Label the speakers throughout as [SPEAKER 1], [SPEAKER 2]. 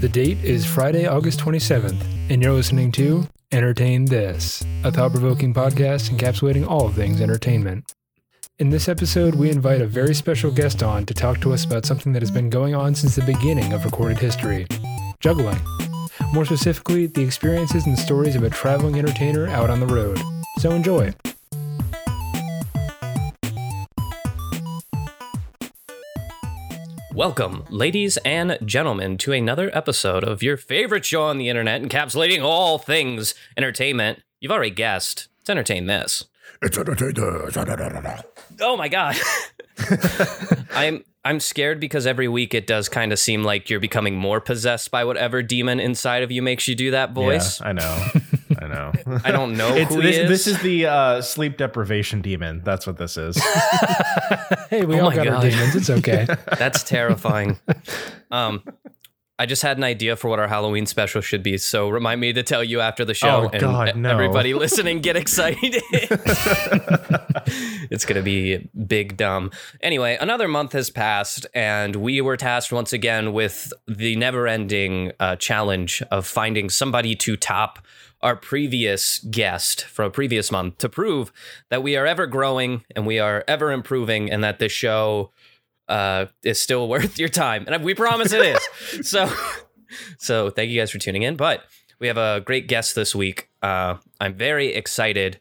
[SPEAKER 1] The date is Friday, August 27th, and you're listening to Entertain This, a thought provoking podcast encapsulating all things entertainment. In this episode, we invite a very special guest on to talk to us about something that has been going on since the beginning of recorded history juggling. More specifically, the experiences and stories of a traveling entertainer out on the road. So enjoy.
[SPEAKER 2] Welcome, ladies and gentlemen, to another episode of your favorite show on the internet, encapsulating all things entertainment. You've already guessed. It's Entertain This.
[SPEAKER 3] It's entertainment.
[SPEAKER 2] Oh my god. I'm I'm scared because every week it does kind of seem like you're becoming more possessed by whatever demon inside of you makes you do that voice.
[SPEAKER 4] Yeah, I know. I know.
[SPEAKER 2] I don't know
[SPEAKER 4] It's,
[SPEAKER 2] who
[SPEAKER 4] this,
[SPEAKER 2] he is.
[SPEAKER 4] this is the uh, sleep deprivation demon. That's what this is.
[SPEAKER 1] Hey, we
[SPEAKER 2] Oh
[SPEAKER 1] all
[SPEAKER 2] my
[SPEAKER 1] got our
[SPEAKER 2] God.
[SPEAKER 1] demons. It's okay.
[SPEAKER 2] That's terrifying. um, I just had an idea for what our Halloween special should be, so remind me to tell you after the show.
[SPEAKER 4] Oh,
[SPEAKER 2] and
[SPEAKER 4] God, no.
[SPEAKER 2] everybody listening, get excited. it's gonna be big dumb. Anyway, another month has passed, and we were tasked once again with the never-ending uh, challenge of finding somebody to top our previous guest from a previous month to prove that we are ever growing and we are ever improving, and that this show uh, is still worth your time, and we promise it is. so, so thank you guys for tuning in. But we have a great guest this week. Uh, I'm very excited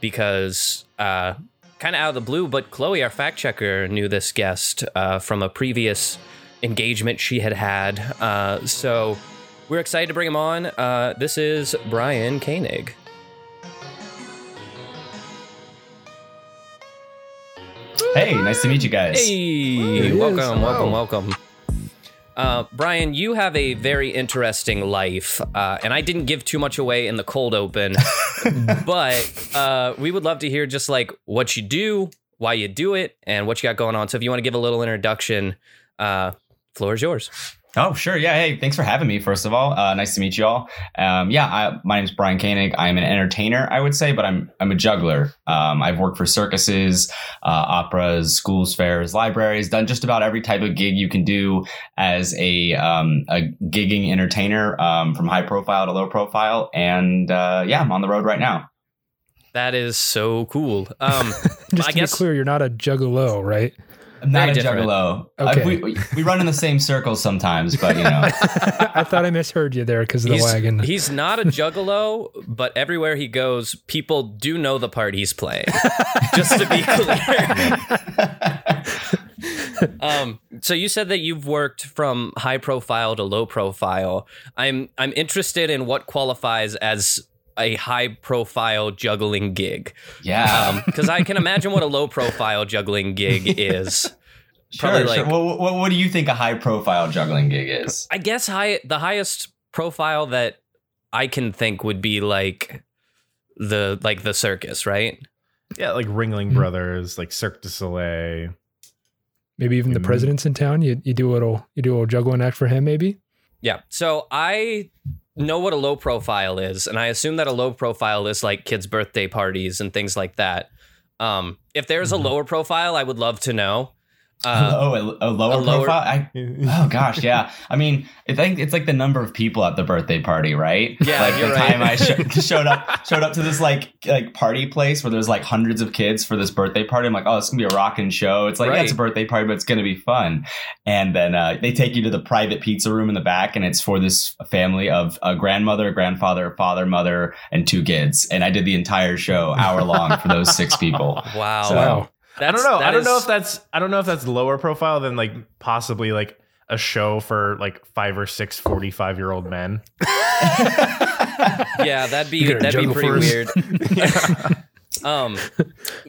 [SPEAKER 2] because, uh, kind of out of the blue, but Chloe, our fact checker, knew this guest uh, from a previous engagement she had had. Uh, so we're excited to bring him on. Uh, this is Brian Koenig.
[SPEAKER 5] Hey, nice to meet you guys.
[SPEAKER 2] Hey, welcome, welcome, welcome. Uh, Brian, you have a very interesting life, uh, and I didn't give too much away in the cold open, but uh, we would love to hear just like what you do, why you do it, and what you got going on. So if you want to give a little introduction, uh, floor is yours.
[SPEAKER 5] Oh, sure. Yeah. Hey, thanks for having me. First of all, uh, nice to meet you all. Um, yeah, I, my is Brian Koenig. I'm an entertainer, I would say, but I'm I'm a juggler. Um, I've worked for circuses, uh, operas, schools, fairs, libraries, done just about every type of gig you can do as a um, a gigging entertainer, um, from high profile to low profile. And uh, yeah, I'm on the road right now.
[SPEAKER 2] That is so cool. Um,
[SPEAKER 1] Just
[SPEAKER 2] I
[SPEAKER 1] to
[SPEAKER 2] guess
[SPEAKER 1] be clear, you're not a juggalo, right?
[SPEAKER 5] I'm not a
[SPEAKER 2] different.
[SPEAKER 5] juggalo. Uh,
[SPEAKER 1] Okay.
[SPEAKER 5] we, we- we run in the same circles sometimes, but you know.
[SPEAKER 1] I thought I misheard you there because of the
[SPEAKER 2] he's,
[SPEAKER 1] wagon.
[SPEAKER 2] he's not a juggalo, but everywhere he goes, people do know the part he's playing. just to be clear. um, so you said that you've worked from high profile to low profile. I'm I'm interested in what qualifies as a high profile juggling gig.
[SPEAKER 5] yeah.
[SPEAKER 2] Because I can imagine what a low profile juggling gig is. Probably
[SPEAKER 5] Sure,
[SPEAKER 2] like
[SPEAKER 5] sure. What, what, what do you think a high profile juggling gig is?
[SPEAKER 2] I guess high the highest profile that I can think would be like the like the circus, right?
[SPEAKER 4] yeah, like Ringling
[SPEAKER 1] Hmm.
[SPEAKER 4] Brothers, like Cirque du Soleil.
[SPEAKER 1] maybe even the
[SPEAKER 4] Mm.
[SPEAKER 1] president's in town. You you do a little you do a little juggling act for him, maybe.
[SPEAKER 2] Yeah. So I know what a low profile is, and I assume that a low profile is like kids' birthday parties and things like that. Um, if there's
[SPEAKER 4] Mhm.
[SPEAKER 2] a lower profile, I would love to know. Uh,
[SPEAKER 5] oh, a, a lower
[SPEAKER 2] a lower-
[SPEAKER 5] profile? I, oh gosh, yeah. I mean, I think it's like the number of people at the birthday party, right?
[SPEAKER 2] Yeah,
[SPEAKER 5] like
[SPEAKER 2] you're
[SPEAKER 5] the
[SPEAKER 2] right.
[SPEAKER 5] time I sho- showed up, showed up to this like like party place where there's like hundreds of kids for this birthday party. I'm like, oh, it's gonna be a rocking show. It's like, yeah, it's a birthday party, but it's gonna be fun. And then uh, they take you to the private pizza room in the back, and it's for this family of a grandmother, a grandfather, father, mother, and two kids. And I did the entire show hour long for those six people.
[SPEAKER 2] wow.
[SPEAKER 5] So-
[SPEAKER 1] Wow.
[SPEAKER 4] I don't know. I don't know if that's I don't know if that's lower profile than like possibly like a show for like five or six 45 year old men.
[SPEAKER 2] yeah, that'd be that'd be pretty
[SPEAKER 1] first.
[SPEAKER 2] weird. um,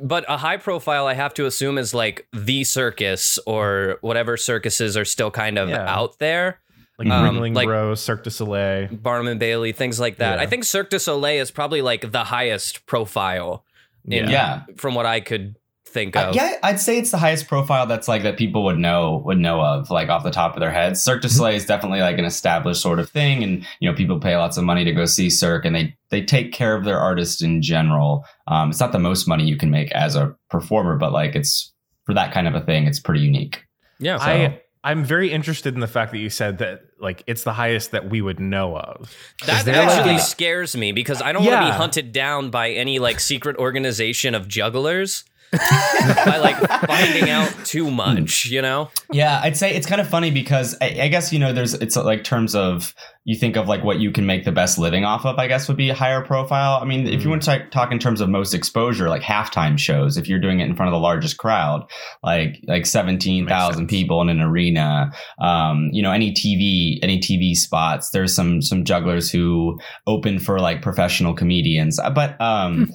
[SPEAKER 2] but a high profile, I have to assume, is like the circus or whatever circuses are still kind of
[SPEAKER 4] Yeah.
[SPEAKER 2] out there.
[SPEAKER 4] Like
[SPEAKER 2] Um,
[SPEAKER 4] Ringling
[SPEAKER 2] like-
[SPEAKER 4] Bros, Cirque du Soleil.
[SPEAKER 2] Barnum and Bailey, things like that.
[SPEAKER 4] Yeah.
[SPEAKER 2] I think Cirque du Soleil is probably like the highest profile in,
[SPEAKER 5] yeah.
[SPEAKER 2] from what I could think
[SPEAKER 5] Uh, yeah, I'd say it's the highest profile that's like that people would know would know of, like off the top of their heads. Cirque du Soleil is definitely like an established sort of thing, and you know people pay lots of money to go see Cirque, and they they take care of their artists in general. Um, it's not the most money you can make as a performer, but like it's for that kind of a thing, it's pretty unique.
[SPEAKER 2] Yeah.
[SPEAKER 5] So-
[SPEAKER 4] I I'm very interested in the fact that you said that like it's the highest that we would know of.
[SPEAKER 2] That
[SPEAKER 1] there, like,
[SPEAKER 2] actually scares me because I don't want to be hunted down by any like secret organization of jugglers by like finding out too much, you know?
[SPEAKER 5] Yeah, I'd say it's kind of funny because I, I guess you know there's it's like terms of you think of like what you can make the best living off of. I guess would be a higher profile. I mean, if you want to talk, talk in terms of most exposure, like halftime shows, if you're doing it in front of the largest crowd, like like seventeen thousand people in an arena, um, you know, any TV any TV spots. There's some some jugglers who open for like professional comedians, Uh, but um.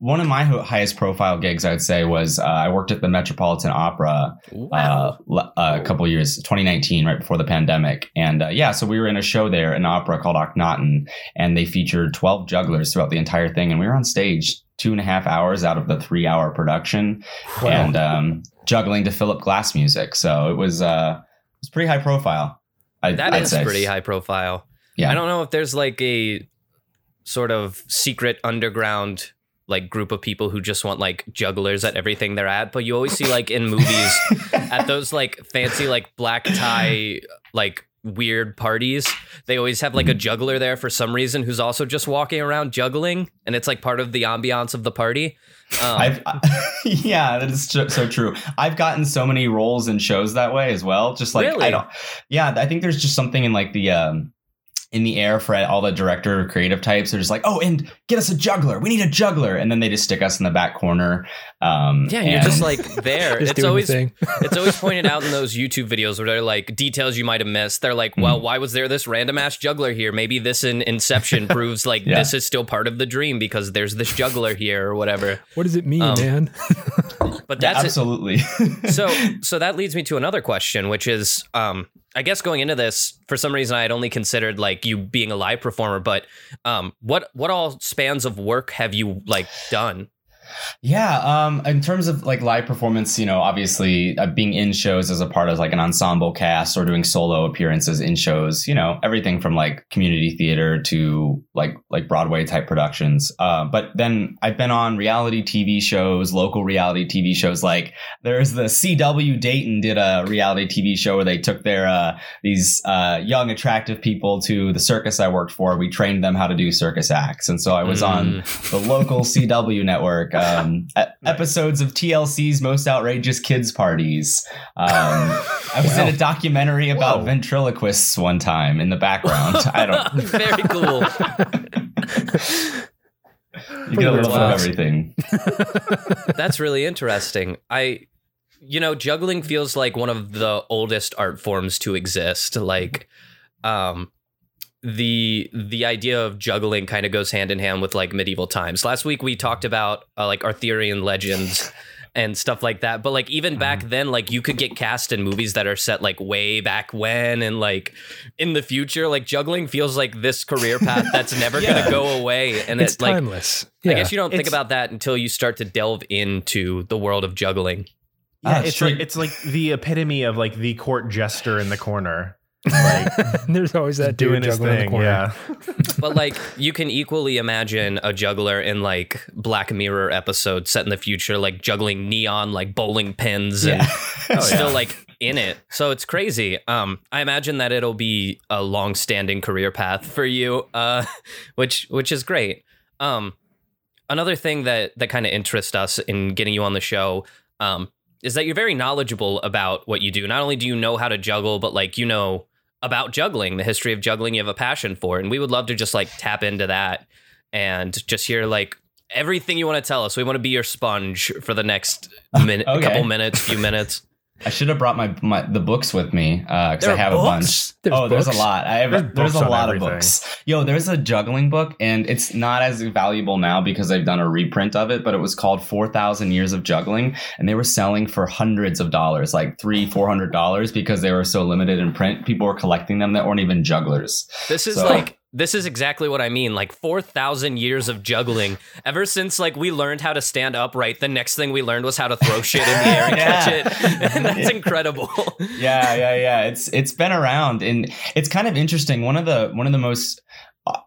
[SPEAKER 5] One of my highest profile gigs, I would say, was uh, I worked at the Metropolitan Opera uh, l- uh, a couple years, 2019, right before the pandemic. And uh, yeah, so we were in a show there, an opera called Akhenaten, and they featured 12 jugglers throughout the entire thing. And we were on stage two and a half hours out of the three hour production
[SPEAKER 1] Wow.
[SPEAKER 5] and um, juggling to Philip Glass music. So it was, uh, it was pretty high profile. I,
[SPEAKER 2] That
[SPEAKER 5] I'd
[SPEAKER 2] is
[SPEAKER 5] say.
[SPEAKER 2] pretty high profile.
[SPEAKER 5] Yeah.
[SPEAKER 2] I don't know if there's like a sort of secret underground like group of people who just want like jugglers at everything they're at, but you always see like in movies at those like fancy like black tie like weird parties, they always have like a juggler there for some reason who's also just walking around juggling and it's like part of the ambiance of the party. Um,
[SPEAKER 5] I've, yeah, that is so, so true. I've gotten so many roles in shows that way as well. Just like
[SPEAKER 2] Really?
[SPEAKER 5] I don't, yeah, I think there's just something in like the um in the air for all the director or creative types. They're just like, oh, and get us a juggler. We need a juggler, and then they just stick us in the back corner. Um,
[SPEAKER 2] yeah, and you're just like there.
[SPEAKER 1] Just
[SPEAKER 2] it's
[SPEAKER 1] doing the
[SPEAKER 2] always it's always pointed out in those YouTube videos where they're like details you might have missed. They're like, well, why was there this random ass juggler here? Maybe this in Inception proves like
[SPEAKER 5] Yeah.
[SPEAKER 2] this is still part of the dream because there's this juggler here or whatever.
[SPEAKER 1] What does it mean,
[SPEAKER 2] Um,
[SPEAKER 1] man?
[SPEAKER 2] But
[SPEAKER 5] Yeah,
[SPEAKER 2] that's it.
[SPEAKER 5] absolutely.
[SPEAKER 2] so so that leads me to another question, which is um I guess going into this, for some reason I had only considered like you being a live performer, but um what what all spans of work have you like done?
[SPEAKER 5] Yeah, um, in terms of like live performance, you know, obviously uh, being in shows as a part of like an ensemble cast or doing solo appearances in shows, you know, everything from like community theater to like like Broadway type productions. Uh, but then I've been on reality TV shows, local reality TV shows. Like there's the CW Dayton did a reality TV show where they took their uh, these uh, young attractive people to the circus I worked for. We trained them how to do circus acts, and so I was on the local CW network. Um, Episodes of TLC's Most Outrageous Kids Parties. Um, I was in a documentary about
[SPEAKER 4] Whoa.
[SPEAKER 5] ventriloquists one time in the background. I don't.
[SPEAKER 2] Very cool.
[SPEAKER 5] You get a little of everything.
[SPEAKER 2] That's really interesting. I you know, juggling feels like one of the oldest art forms to exist. Like um the the idea of juggling kind of goes hand in hand with like medieval times. Last week we talked about uh, like Arthurian legends and stuff like that. But like even back then, like you could get cast in movies that are set like way back when and like in the future. Like juggling feels like this career path that's never
[SPEAKER 5] Yeah.
[SPEAKER 2] gonna go away. And
[SPEAKER 1] it's
[SPEAKER 2] it's like
[SPEAKER 1] timeless.
[SPEAKER 2] I guess you don't think about that until you start to delve into the world of juggling.
[SPEAKER 5] Ah,
[SPEAKER 4] Yeah, it's
[SPEAKER 5] sure.
[SPEAKER 4] like it's like the epitome of like the court jester in the corner,
[SPEAKER 1] There's always that dude
[SPEAKER 4] doing his
[SPEAKER 1] juggling in the
[SPEAKER 4] thing.
[SPEAKER 1] corner.
[SPEAKER 4] Yeah,
[SPEAKER 2] But like you can equally imagine a juggler in like Black Mirror episode set in the future, like juggling neon like bowling pins and
[SPEAKER 5] Yeah.
[SPEAKER 2] still like in it. So it's crazy. Um, I imagine that it'll be a long-standing career path for you, uh, which which is great. Um, another thing that that kind of interests us in getting you on the show, um, is that you're very knowledgeable about what you do. Not only do you know how to juggle, but like you know about juggling, the history of juggling. You have a passion for. And we would love to just like tap into that and just hear like everything you want to tell us. We want to be your sponge for the next minute,
[SPEAKER 5] Okay.
[SPEAKER 2] couple minutes, few minutes.
[SPEAKER 5] I should have brought my, my the books with me uh, because
[SPEAKER 2] There
[SPEAKER 5] I
[SPEAKER 2] are
[SPEAKER 5] have a bunch.
[SPEAKER 1] There's
[SPEAKER 5] oh, there's a lot. I have
[SPEAKER 4] There's
[SPEAKER 5] there's, a lot
[SPEAKER 4] everything.
[SPEAKER 5] of books. Yo, there's a juggling book, and it's not as valuable now because they've done a reprint of it. But it was called Four Thousand Years of Juggling, and they were selling for hundreds of dollars, like three, four hundred dollars, because they were so limited in print. People were collecting them that weren't even jugglers.
[SPEAKER 2] This is
[SPEAKER 5] So-
[SPEAKER 2] like this is exactly what I mean. Like four thousand years of juggling. Ever since like we learned how to stand upright, the next thing we learned was how to throw shit in the air and
[SPEAKER 5] Yeah.
[SPEAKER 2] catch it. And that's incredible.
[SPEAKER 5] yeah, yeah, yeah. It's it's been around, and it's kind of interesting. One of the one of the most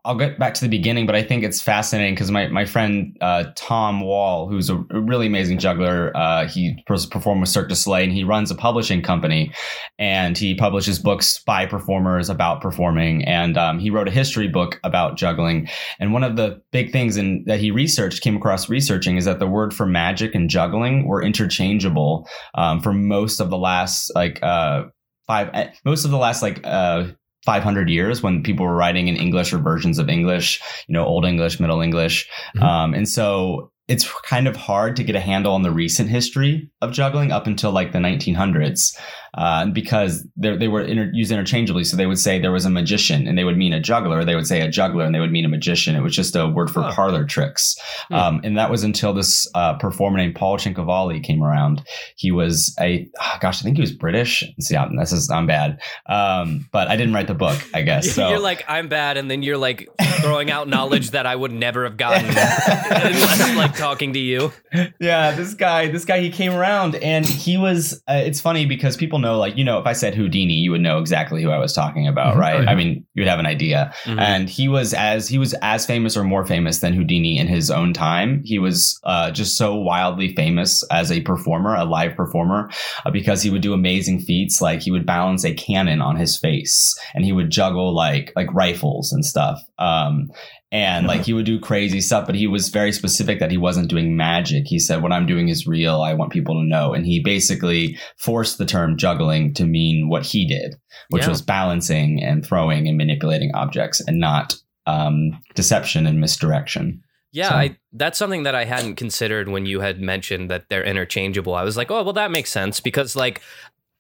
[SPEAKER 5] I'll get back to the beginning, but I think it's fascinating because my, my friend uh, Thom Wall, who's a really amazing juggler, uh, he performed with Cirque du Soleil and he runs a publishing company and he publishes books by performers about performing. And um, he wrote a history book about juggling. And one of the big things in, that he researched, came across researching, is that the word for magic and juggling were interchangeable um, for most of the last like uh, five, eh, most of the last like uh, 500 years when people were writing in English or versions of English, you know, Old English, Middle English. Mm-hmm. Um, and so it's kind of hard to get a handle on the recent history of juggling up until like the 1900s uh, because they were inter- used interchangeably. So they would say there was a magician and they would mean a juggler. They would say a juggler and they would mean a magician. It was just a word for parlor tricks. Hmm. Um, and that was until this uh, performer named Paul Cinquevalli came around. He was a, oh gosh, I think he was British. See, I'm, this is, I'm bad. Um, but I didn't write the book, I guess. So.
[SPEAKER 2] You're like, I'm bad. And then you're like throwing out knowledge that I would never have gotten unless like talking to you.
[SPEAKER 5] Yeah, this guy, this guy, he came around and he was, uh, it's funny because people know, like, you know, if I said Houdini, you would know exactly who I was talking about, mm-hmm. right? I mean, you'd have an idea. Mm-hmm. And he was as he was as famous or more famous than Houdini in his own time. He was uh, just so wildly famous as a performer, a live performer, uh, because he would do amazing feats. Like he would balance a cannon on his face, and he would juggle like like rifles and stuff. Um, and like he would do crazy stuff but he was very specific that he wasn't doing magic he said what i'm doing is real i want people to know and he basically forced the term juggling to mean what he did which yeah. was balancing and throwing and manipulating objects and not um, deception and misdirection
[SPEAKER 2] yeah, so. I, that's something that I hadn't considered when you had mentioned that they're interchangeable. I was like, oh, well, that makes sense because, like,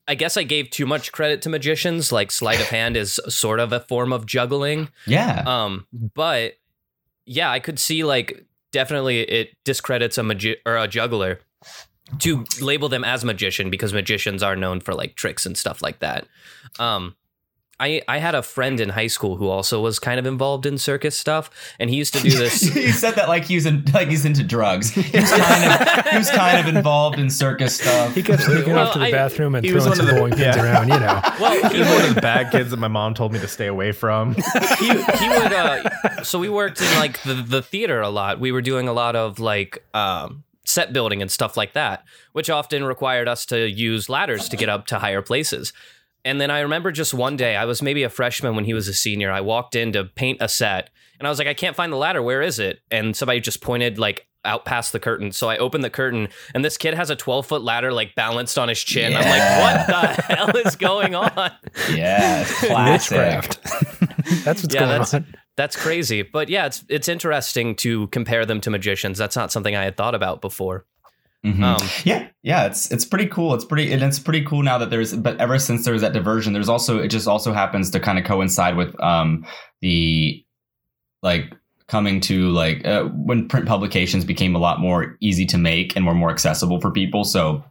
[SPEAKER 2] I guess I gave too much credit to magicians. Like, sleight of hand is sort of a form of juggling.
[SPEAKER 5] Yeah.
[SPEAKER 2] Um, but yeah, I could see like definitely it discredits a magi- or a juggler to label them as magician because magicians are known for like tricks and stuff like that. Um, I, I had a friend in high school who also was kind of involved in circus stuff, and he used to do this.
[SPEAKER 5] he said that like he was in, like he's into drugs. He was kind of he was kind of involved in circus stuff.
[SPEAKER 1] He kept sneaking well, off to the I, bathroom and throwing some bowling pins yeah. around. You know,
[SPEAKER 4] well, he was one of the bad kids that my mom told me to stay away from.
[SPEAKER 2] He, he would. Uh, so we worked in like the the theater a lot. We were doing a lot of like. Um, set building and stuff like that, which often required us to use ladders to get up to higher places. And then I remember just one day, I was maybe a freshman when he was a senior. I walked in to paint a set and I was like, I can't find the ladder. Where is it? And somebody just pointed like out past the curtain. So I opened the curtain and this kid has a 12 foot ladder like balanced on his chin. Yeah. I'm like, what the hell is going on?
[SPEAKER 5] Yeah, classic.
[SPEAKER 1] that's what's yeah, going
[SPEAKER 2] that's,
[SPEAKER 1] on.
[SPEAKER 2] That's crazy. But yeah, it's it's interesting to compare them to magicians. That's not something I had thought about before.
[SPEAKER 5] Mm-hmm. Um, yeah, yeah, it's it's pretty cool. It's pretty and it's pretty cool now that there's but ever since there's that diversion, there's also it just also happens to kind of coincide with um the like coming to like uh, when print publications became a lot more easy to make and were more accessible for people. So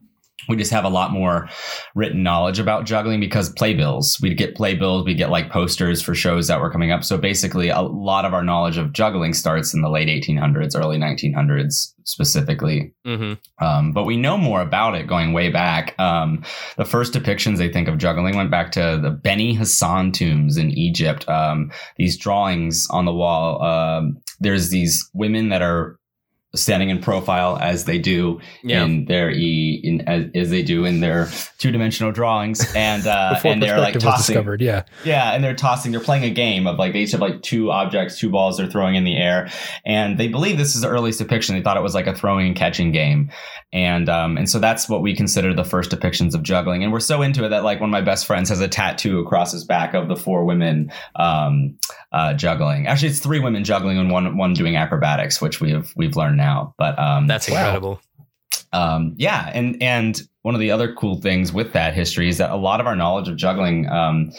[SPEAKER 5] we just have a lot more written knowledge about juggling because playbills we'd get playbills we get like posters for shows that were coming up. So basically a lot of our knowledge of juggling starts in the late 1800s early 1900s specifically. Mm-hmm. um, but we know more about it going way back. Um, the first depictions they think of juggling went back to the beni hassan tombs in egypt. Um, these drawings on the wall um, there's these women that are standing in profile as they do yeah. in their e in as, as, they do in their two-dimensional drawings. And uh and they're like tossing discovered,
[SPEAKER 1] yeah.
[SPEAKER 5] Yeah and they're tossing they're playing a game of like they each have like two objects two balls they're throwing in the air. And they believe this is the earliest depiction. They thought it was like a throwing and catching game. And um and so that's what we consider the first depictions of juggling. And we're so into it that like one of my best friends has a tattoo across his back of the four women um uh juggling. Actually it's three women juggling and one one doing acrobatics which we've we've learned now. But um,
[SPEAKER 2] that's incredible.
[SPEAKER 5] Um, yeah, and and one of the other cool things with that history is that a lot of our knowledge of juggling um,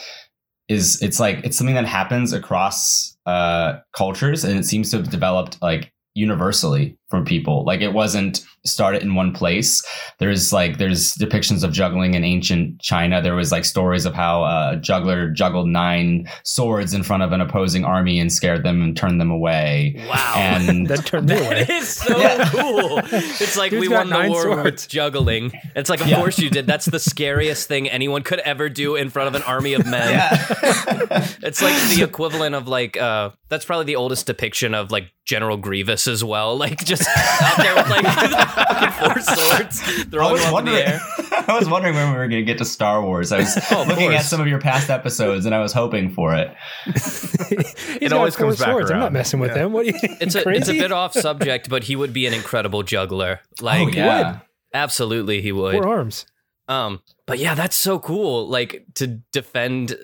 [SPEAKER 5] is it's like it's something that happens across uh, cultures, and it seems to have developed like universally from people. Like it wasn't started in one place. There's like there's depictions of juggling in ancient China. There was like stories of how a juggler juggled nine swords in front of an opposing army and scared them and turned them away.
[SPEAKER 2] Wow.
[SPEAKER 5] And
[SPEAKER 1] That turned me away.
[SPEAKER 2] That is so
[SPEAKER 5] Yeah.
[SPEAKER 2] cool. It's like
[SPEAKER 1] Dude's
[SPEAKER 2] we
[SPEAKER 1] got
[SPEAKER 2] won the war
[SPEAKER 1] swords.
[SPEAKER 2] with juggling. It's like, of
[SPEAKER 5] Yeah.
[SPEAKER 2] course you did. That's the scariest thing anyone could ever do in front of an army of men.
[SPEAKER 5] yeah.
[SPEAKER 2] It's like the equivalent of like uh that's probably the oldest depiction of like General Grievous as well. Like just out there with like fucking four swords
[SPEAKER 5] I
[SPEAKER 2] throwing
[SPEAKER 5] was
[SPEAKER 2] them up in the air.
[SPEAKER 5] I was wondering when we were going to get to Star Wars. I was
[SPEAKER 2] Oh, of
[SPEAKER 5] looking at some of your past episodes, and I was hoping for it.
[SPEAKER 1] He's got
[SPEAKER 4] always
[SPEAKER 1] four
[SPEAKER 4] comes back
[SPEAKER 1] swords. I'm not messing with
[SPEAKER 4] Yeah.
[SPEAKER 1] them. What are you
[SPEAKER 2] It's a it's a bit off subject, but he would be an incredible juggler. Like
[SPEAKER 5] oh yeah,
[SPEAKER 2] absolutely he would.
[SPEAKER 1] Four arms.
[SPEAKER 2] Um, but yeah, that's so cool. Like to defend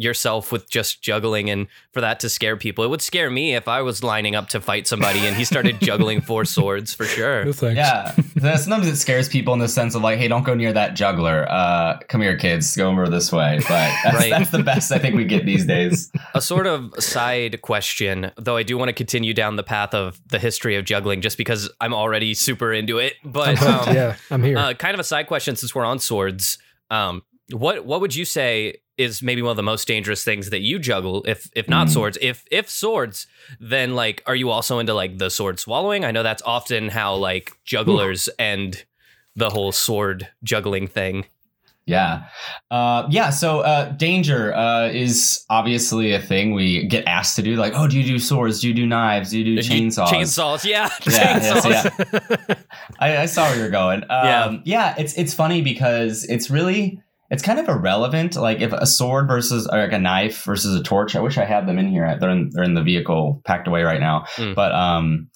[SPEAKER 2] yourself with just juggling and for that to scare people. It would scare me if I was lining up to fight somebody and he started juggling four swords for sure.
[SPEAKER 1] No thanks.
[SPEAKER 5] yeah. So Sometimes it scares people in the sense of like, hey, don't go near that juggler. Uh, come here, kids, go over this way. But that's,
[SPEAKER 2] Right.
[SPEAKER 5] that's the best I think we get these days.
[SPEAKER 2] A sort of side question, though I do want to continue down the path of the history of juggling just because I'm already super into it. But um,
[SPEAKER 1] yeah, I'm here.
[SPEAKER 2] uh, kind of a side question since we're on swords. Um, what what would you say is maybe one of the most dangerous things that you juggle? If if not
[SPEAKER 5] Mm.
[SPEAKER 2] swords, if if swords, then like, are you also into like the sword swallowing? I know that's often how like jugglers end the whole sword juggling thing.
[SPEAKER 5] Yeah. Uh, yeah. So, uh, danger, uh, is obviously a thing we get asked to do. Like, oh, do you do swords? Do you do knives? Do you do chainsaws?
[SPEAKER 2] Chainsaws, yeah,
[SPEAKER 5] Yeah, yes,
[SPEAKER 2] chainsaws.
[SPEAKER 5] yeah. I, I saw where you're going. Um,
[SPEAKER 2] Yeah.
[SPEAKER 5] yeah. It's it's funny because it's really it's kind of irrelevant. Like if a sword versus or like a knife versus a torch. I wish I had them in here. They're in they're in the vehicle packed away right now.
[SPEAKER 2] Mm.
[SPEAKER 5] But um,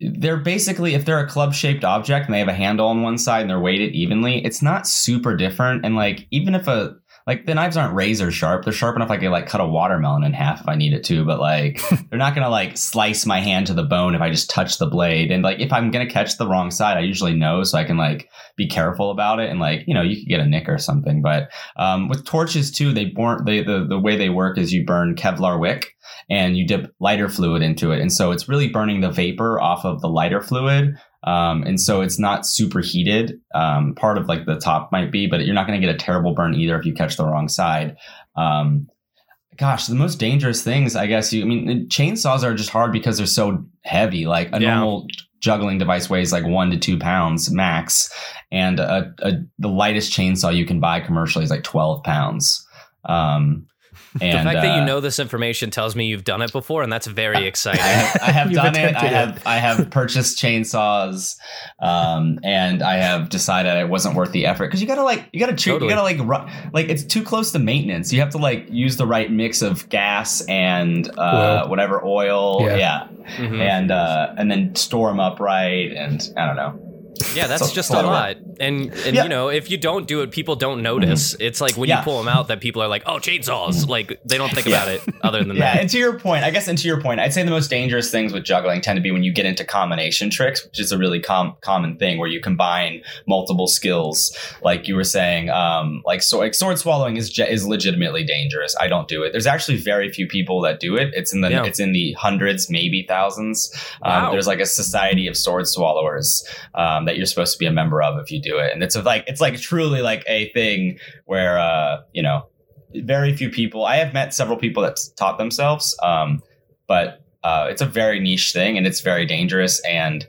[SPEAKER 5] they're basically if they're a club shaped object and they have a handle on one side and they're weighted evenly, it's not super different. And like even if a like the knives aren't razor sharp. They're sharp enough I could like cut a watermelon in half if I needed to, but like they're not gonna like slice my hand to the bone if I just touch the blade. And like if I'm gonna catch the wrong side, I usually know so I can like be careful about it and like, you know, you could get a nick or something. But um with torches too, they burn they the, the way they work is you burn Kevlar wick and you dip lighter fluid into it. And so it's really burning the vapor off of the lighter fluid. Um, and so it's not super heated. Um, part of like the top might be, but you're not going to get a terrible burn either if you catch the wrong side. Um, gosh, the most dangerous things, I guess you, I mean, chainsaws are just hard because they're so heavy. Like a
[SPEAKER 2] Yeah.
[SPEAKER 5] normal juggling device weighs like one to two pounds max. And a, a, the lightest chainsaw you can buy commercially is like 12 pounds. Um,
[SPEAKER 2] The
[SPEAKER 5] and,
[SPEAKER 2] fact that you
[SPEAKER 5] uh,
[SPEAKER 2] know this information tells me you've done it before, and that's very exciting.
[SPEAKER 5] I have, I have done it. I have I have purchased chainsaws, um, and I have decided it wasn't worth the effort because you gotta like you gotta treat
[SPEAKER 2] Totally.
[SPEAKER 5] you gotta like ru- like it's too close to maintenance. You have to like use the right mix of gas and uh,
[SPEAKER 1] Oil.
[SPEAKER 5] whatever oil,
[SPEAKER 1] Yeah.
[SPEAKER 5] yeah,
[SPEAKER 2] Mhm.
[SPEAKER 5] and uh, and then store them upright, and I don't know.
[SPEAKER 2] Yeah, that's
[SPEAKER 5] So-
[SPEAKER 2] just a lot. And and
[SPEAKER 5] Yeah.
[SPEAKER 2] you know, if you don't do it, people don't notice. It's like when
[SPEAKER 5] Yeah.
[SPEAKER 2] you pull them out that people are like, "Oh, chainsaws." Like they don't think
[SPEAKER 5] Yeah.
[SPEAKER 2] about it other than
[SPEAKER 5] Yeah,
[SPEAKER 2] that.
[SPEAKER 5] and to your point, I guess, and to your point, I'd say the most dangerous things with juggling tend to be when you get into combination tricks, which is a really com- common thing where you combine multiple skills. Like you were saying, um, like so, like sword swallowing is je- is legitimately dangerous. I don't do it. There's actually very few people that do it. It's in the
[SPEAKER 2] Yeah.
[SPEAKER 5] it's in the hundreds, maybe thousands. Um,
[SPEAKER 2] Wow.
[SPEAKER 5] There's like a society of sword swallowers um, that you're supposed to be a member of if you do it, and it's like it's like truly like a thing where uh, you know very few people. I have met several people that taught themselves, um, but uh, it's a very niche thing and it's very dangerous and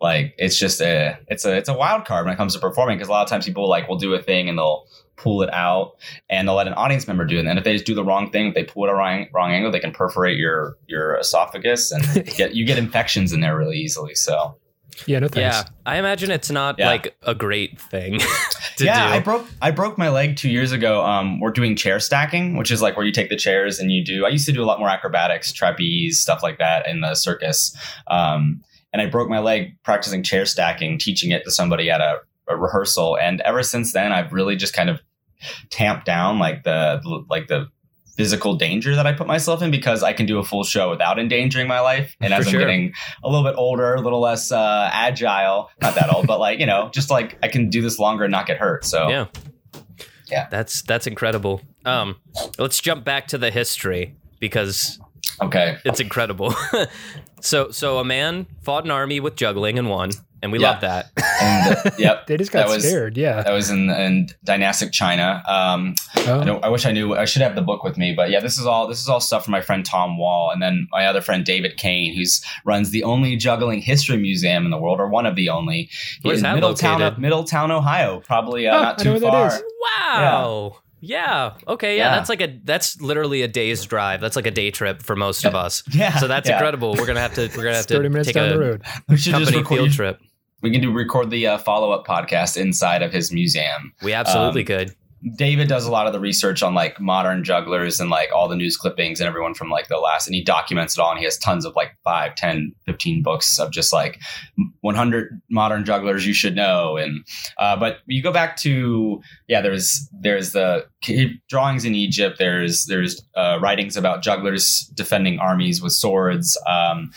[SPEAKER 5] like it's just a it's a it's a wild card when it comes to performing because a lot of times people like will do a thing and they'll pull it out and they'll let an audience member do it and if they just do the wrong thing if they pull it a wrong, wrong angle they can perforate your your esophagus and get you get infections in there really easily so
[SPEAKER 1] yeah, no thanks.
[SPEAKER 2] Yeah, I imagine it's not
[SPEAKER 5] Yeah.
[SPEAKER 2] like a great thing to
[SPEAKER 5] yeah,
[SPEAKER 2] do.
[SPEAKER 5] I broke I broke my leg two years ago. Um, we're doing chair stacking, which is like where you take the chairs and you do. I used to do a lot more acrobatics, trapeze, stuff like that in the circus. Um, and I broke my leg practicing chair stacking, teaching it to somebody at a, a rehearsal. And ever since then, I've really just kind of tamped down like the like the physical danger that I put myself in because I can do a full show without endangering my life. And as
[SPEAKER 2] For
[SPEAKER 5] I'm
[SPEAKER 2] sure.
[SPEAKER 5] getting a little bit older, a little less uh, agile, not that old, but like, you know, just like I can do this longer and not get hurt. So
[SPEAKER 2] yeah.
[SPEAKER 5] Yeah.
[SPEAKER 2] That's that's incredible. Um let's jump back to the history because
[SPEAKER 5] okay.
[SPEAKER 2] it's incredible. So so a man fought an army with juggling and won, and we
[SPEAKER 5] Yeah.
[SPEAKER 2] love that.
[SPEAKER 5] And, uh, yep.
[SPEAKER 1] They just got
[SPEAKER 5] That was-
[SPEAKER 1] scared. Yeah.
[SPEAKER 5] That was in, in dynastic China. Um,
[SPEAKER 1] Oh.
[SPEAKER 5] I, don't, I wish I knew. I should have the book with me, but yeah, this is all this is all stuff from my friend Thom Wall, and then my other friend David Cain, who's runs the only juggling history museum in the world, or one of the only.
[SPEAKER 2] Where's
[SPEAKER 5] in
[SPEAKER 2] that
[SPEAKER 5] Middletown,
[SPEAKER 2] located?
[SPEAKER 5] Middletown, Ohio. Probably uh,
[SPEAKER 1] Oh,
[SPEAKER 5] not
[SPEAKER 1] I know
[SPEAKER 5] too far.
[SPEAKER 2] Wow. Yeah. Okay. Yeah,
[SPEAKER 5] Yeah.
[SPEAKER 2] That's like a that's literally a day's drive. That's like a day trip for most of us.
[SPEAKER 5] Yeah,
[SPEAKER 2] So that's
[SPEAKER 5] yeah.
[SPEAKER 2] incredible. We're gonna have to we're gonna have to take
[SPEAKER 1] down
[SPEAKER 2] a
[SPEAKER 1] the road.
[SPEAKER 5] We should just record.
[SPEAKER 2] field trip.
[SPEAKER 5] We can do record the uh, follow up podcast inside of his museum.
[SPEAKER 2] We absolutely
[SPEAKER 5] Um,
[SPEAKER 2] could.
[SPEAKER 5] David does a lot of the research on like modern jugglers and like all the news clippings and everyone from like the last and he documents it all and he has tons of like 5 10 15 books of just like 100 modern jugglers you should know and uh, but you go back to yeah there's there's the drawings in egypt there's there's uh, writings about jugglers defending armies with swords um,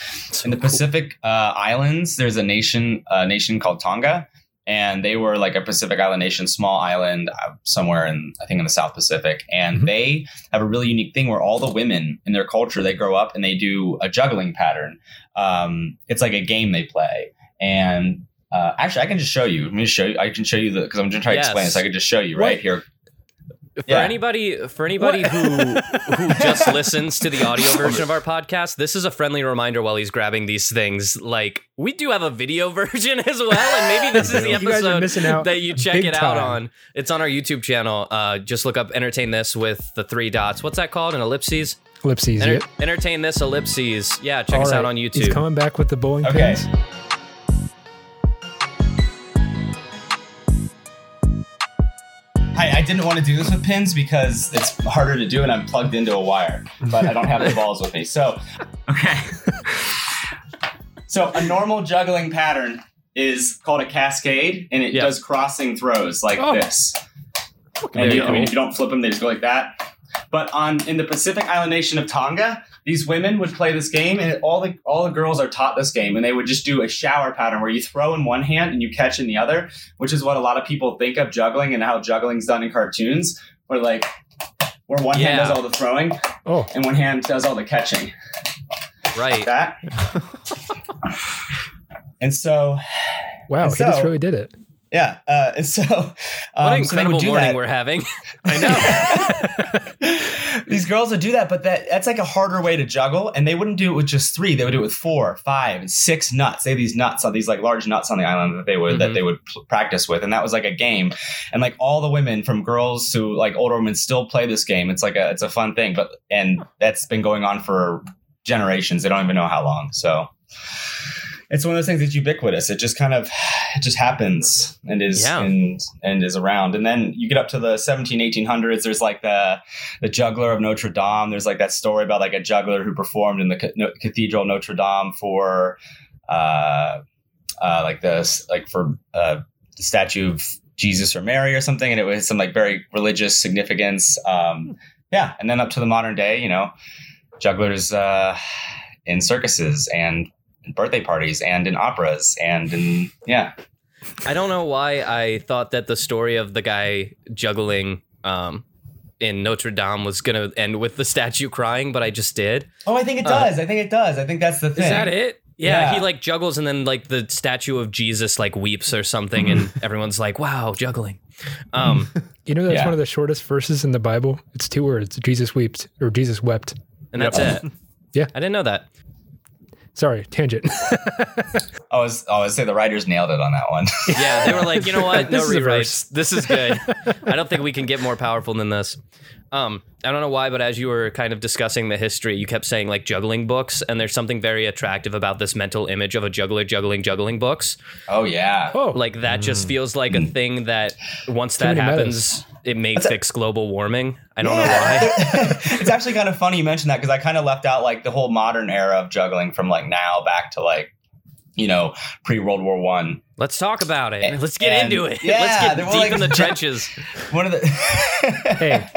[SPEAKER 5] in the Pacific uh, Islands, there's a nation, a nation called Tonga, and they were like a Pacific Island nation, small island uh, somewhere in, I think, in the South Pacific. And
[SPEAKER 1] Mhm.
[SPEAKER 5] they have a really unique thing where all the women in their culture they grow up and they do a juggling pattern. Um, it's like a game they play, and uh, actually, I can just show you. Let me show you. I can show you the because I'm just trying to explain
[SPEAKER 2] Yes.
[SPEAKER 5] this. I can just show you right
[SPEAKER 1] What?
[SPEAKER 5] here.
[SPEAKER 2] For
[SPEAKER 5] yeah.
[SPEAKER 2] anybody for anybody who who just listens to the audio version of our podcast, this is a friendly reminder while he's grabbing these things. Like we do have a video version as well, and maybe this is the
[SPEAKER 1] You guys are
[SPEAKER 2] episode
[SPEAKER 1] missing
[SPEAKER 2] that you check
[SPEAKER 1] big
[SPEAKER 2] it out
[SPEAKER 1] time.
[SPEAKER 2] on. It's on our YouTube channel. Uh, just look up "Entertain This" with the three dots. What's that called? An ellipses.
[SPEAKER 1] Ellipses.
[SPEAKER 2] Enter-
[SPEAKER 1] yep.
[SPEAKER 2] Entertain this ellipses. Yeah, check
[SPEAKER 1] All
[SPEAKER 2] us out on YouTube.
[SPEAKER 1] He's coming back with the bowling
[SPEAKER 5] Okay.
[SPEAKER 1] pins.
[SPEAKER 5] I, I didn't want to do this with pins because it's harder to do and I'm plugged into a wire, but I don't have the balls with me. So, okay. so, a normal juggling pattern is called a cascade and it
[SPEAKER 2] Yeah.
[SPEAKER 5] does crossing throws like
[SPEAKER 1] Oh.
[SPEAKER 5] this.
[SPEAKER 2] There
[SPEAKER 5] And
[SPEAKER 2] you,
[SPEAKER 5] I mean, if you don't flip them, they just go like that. But on in the Pacific Island nation of Tonga, these women would play this game, and all the all the girls are taught this game, and they would just do a shower pattern where you throw in one hand and you catch in the other, which is what a lot of people think of juggling and how juggling's done in cartoons, where like where one hand does all the throwing
[SPEAKER 1] Oh,
[SPEAKER 5] and one hand does all the catching.
[SPEAKER 2] right.
[SPEAKER 5] That. and so,
[SPEAKER 1] wow.
[SPEAKER 5] And
[SPEAKER 1] he just really did it.
[SPEAKER 5] Yeah, uh, and so um,
[SPEAKER 2] What
[SPEAKER 5] so
[SPEAKER 2] incredible
[SPEAKER 5] do
[SPEAKER 2] morning
[SPEAKER 5] that.
[SPEAKER 2] we're having.
[SPEAKER 5] I know. These girls would do that, but that that's like a harder way to juggle. And they wouldn't do it with just three; they would do it with four, five, and six nuts. They have these nuts on these like large nuts on the island that they would that
[SPEAKER 2] Mhm.
[SPEAKER 5] they would practice with, and that was like a game. And like all the women, from girls to like older women, still play this game. It's like a it's a fun thing, but and that's been going on for generations. They don't even know how long. So. It's one of those things that's ubiquitous. It just kind of, it just happens and is
[SPEAKER 2] Yeah.
[SPEAKER 5] and and is around. And then you get up to the 17, 1800s. There's like the the juggler of Notre Dame. There's like that story about like a juggler who performed in the Cathedral of Notre Dame for, uh, uh, like this, like for uh, the statue of Jesus or Mary or something, and it was some like very religious significance. Um, yeah, and then up to the modern day, you know, jugglers uh, in circuses and birthday parties and in operas and in yeah,
[SPEAKER 2] I don't know why I thought that the story of the guy juggling um, in Notre Dame was gonna end with the statue crying, but I just did.
[SPEAKER 5] Oh, I think it
[SPEAKER 2] Uh,
[SPEAKER 5] does. I think it does. I think that's the thing.
[SPEAKER 2] Is that it? Yeah,
[SPEAKER 5] Yeah.
[SPEAKER 2] he like juggles and then like the statue of Jesus like weeps or something, and everyone's like, "Wow, juggling." Um,
[SPEAKER 1] You know that's
[SPEAKER 5] Yeah.
[SPEAKER 1] one of the shortest verses in the Bible. It's two words. Jesus wept or Jesus wept.
[SPEAKER 2] and that's
[SPEAKER 5] Yep.
[SPEAKER 2] it.
[SPEAKER 1] Yeah.
[SPEAKER 2] I didn't know that.
[SPEAKER 1] Sorry, tangent.
[SPEAKER 5] I was I would say the writers nailed it on that one.
[SPEAKER 2] Yeah, they were like, you know what? No
[SPEAKER 1] This is
[SPEAKER 2] rewrites. This is good. I don't think we can get more powerful than this. Um, I don't know why, but as you were kind of discussing the history, you kept saying like juggling books, and there's something very attractive about this mental image of a juggler juggling juggling books.
[SPEAKER 5] oh yeah.
[SPEAKER 1] oh,
[SPEAKER 2] Like that just feels like a thing that once that
[SPEAKER 1] many
[SPEAKER 2] happens, it may
[SPEAKER 5] That's a-
[SPEAKER 2] fix global warming. I don't know why.
[SPEAKER 5] it's actually kind of funny you mentioned that because I kind of left out like the whole modern era of juggling from like now back to like you know pre World War One
[SPEAKER 2] Let's talk about it.
[SPEAKER 5] And-
[SPEAKER 2] Let's get
[SPEAKER 5] and-
[SPEAKER 2] into it.
[SPEAKER 5] yeah,
[SPEAKER 2] Let's get deep
[SPEAKER 5] like-
[SPEAKER 2] in the trenches.
[SPEAKER 5] One of the
[SPEAKER 1] Hey,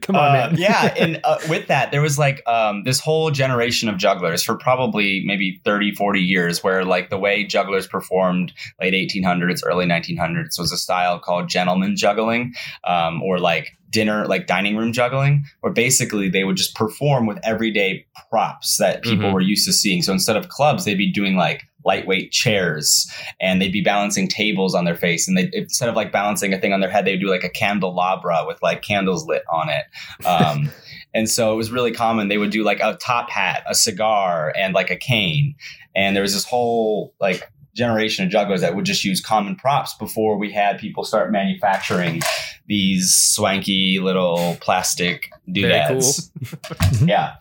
[SPEAKER 1] come on,
[SPEAKER 5] Uh,
[SPEAKER 1] man.
[SPEAKER 5] yeah, and uh, with that, there was like um, this whole generation of jugglers for probably maybe 30, 40 years, where like the way jugglers performed late 1800s, early 1900s was a style called gentleman juggling, um, or like dinner, like dining room juggling, where basically they would just perform with everyday props that people
[SPEAKER 2] Mhm.
[SPEAKER 5] were used to seeing. So instead of clubs, they'd be doing like lightweight chairs and they'd be balancing tables on their face and they instead of like balancing a thing on their head they would do like a candelabra with like candles lit on it. Um, and so it was really common. They would do like a top hat a cigar and like a cane. And there was this whole like generation of jugglers that would just use common props before we had people start manufacturing these swanky little plastic doodads yeah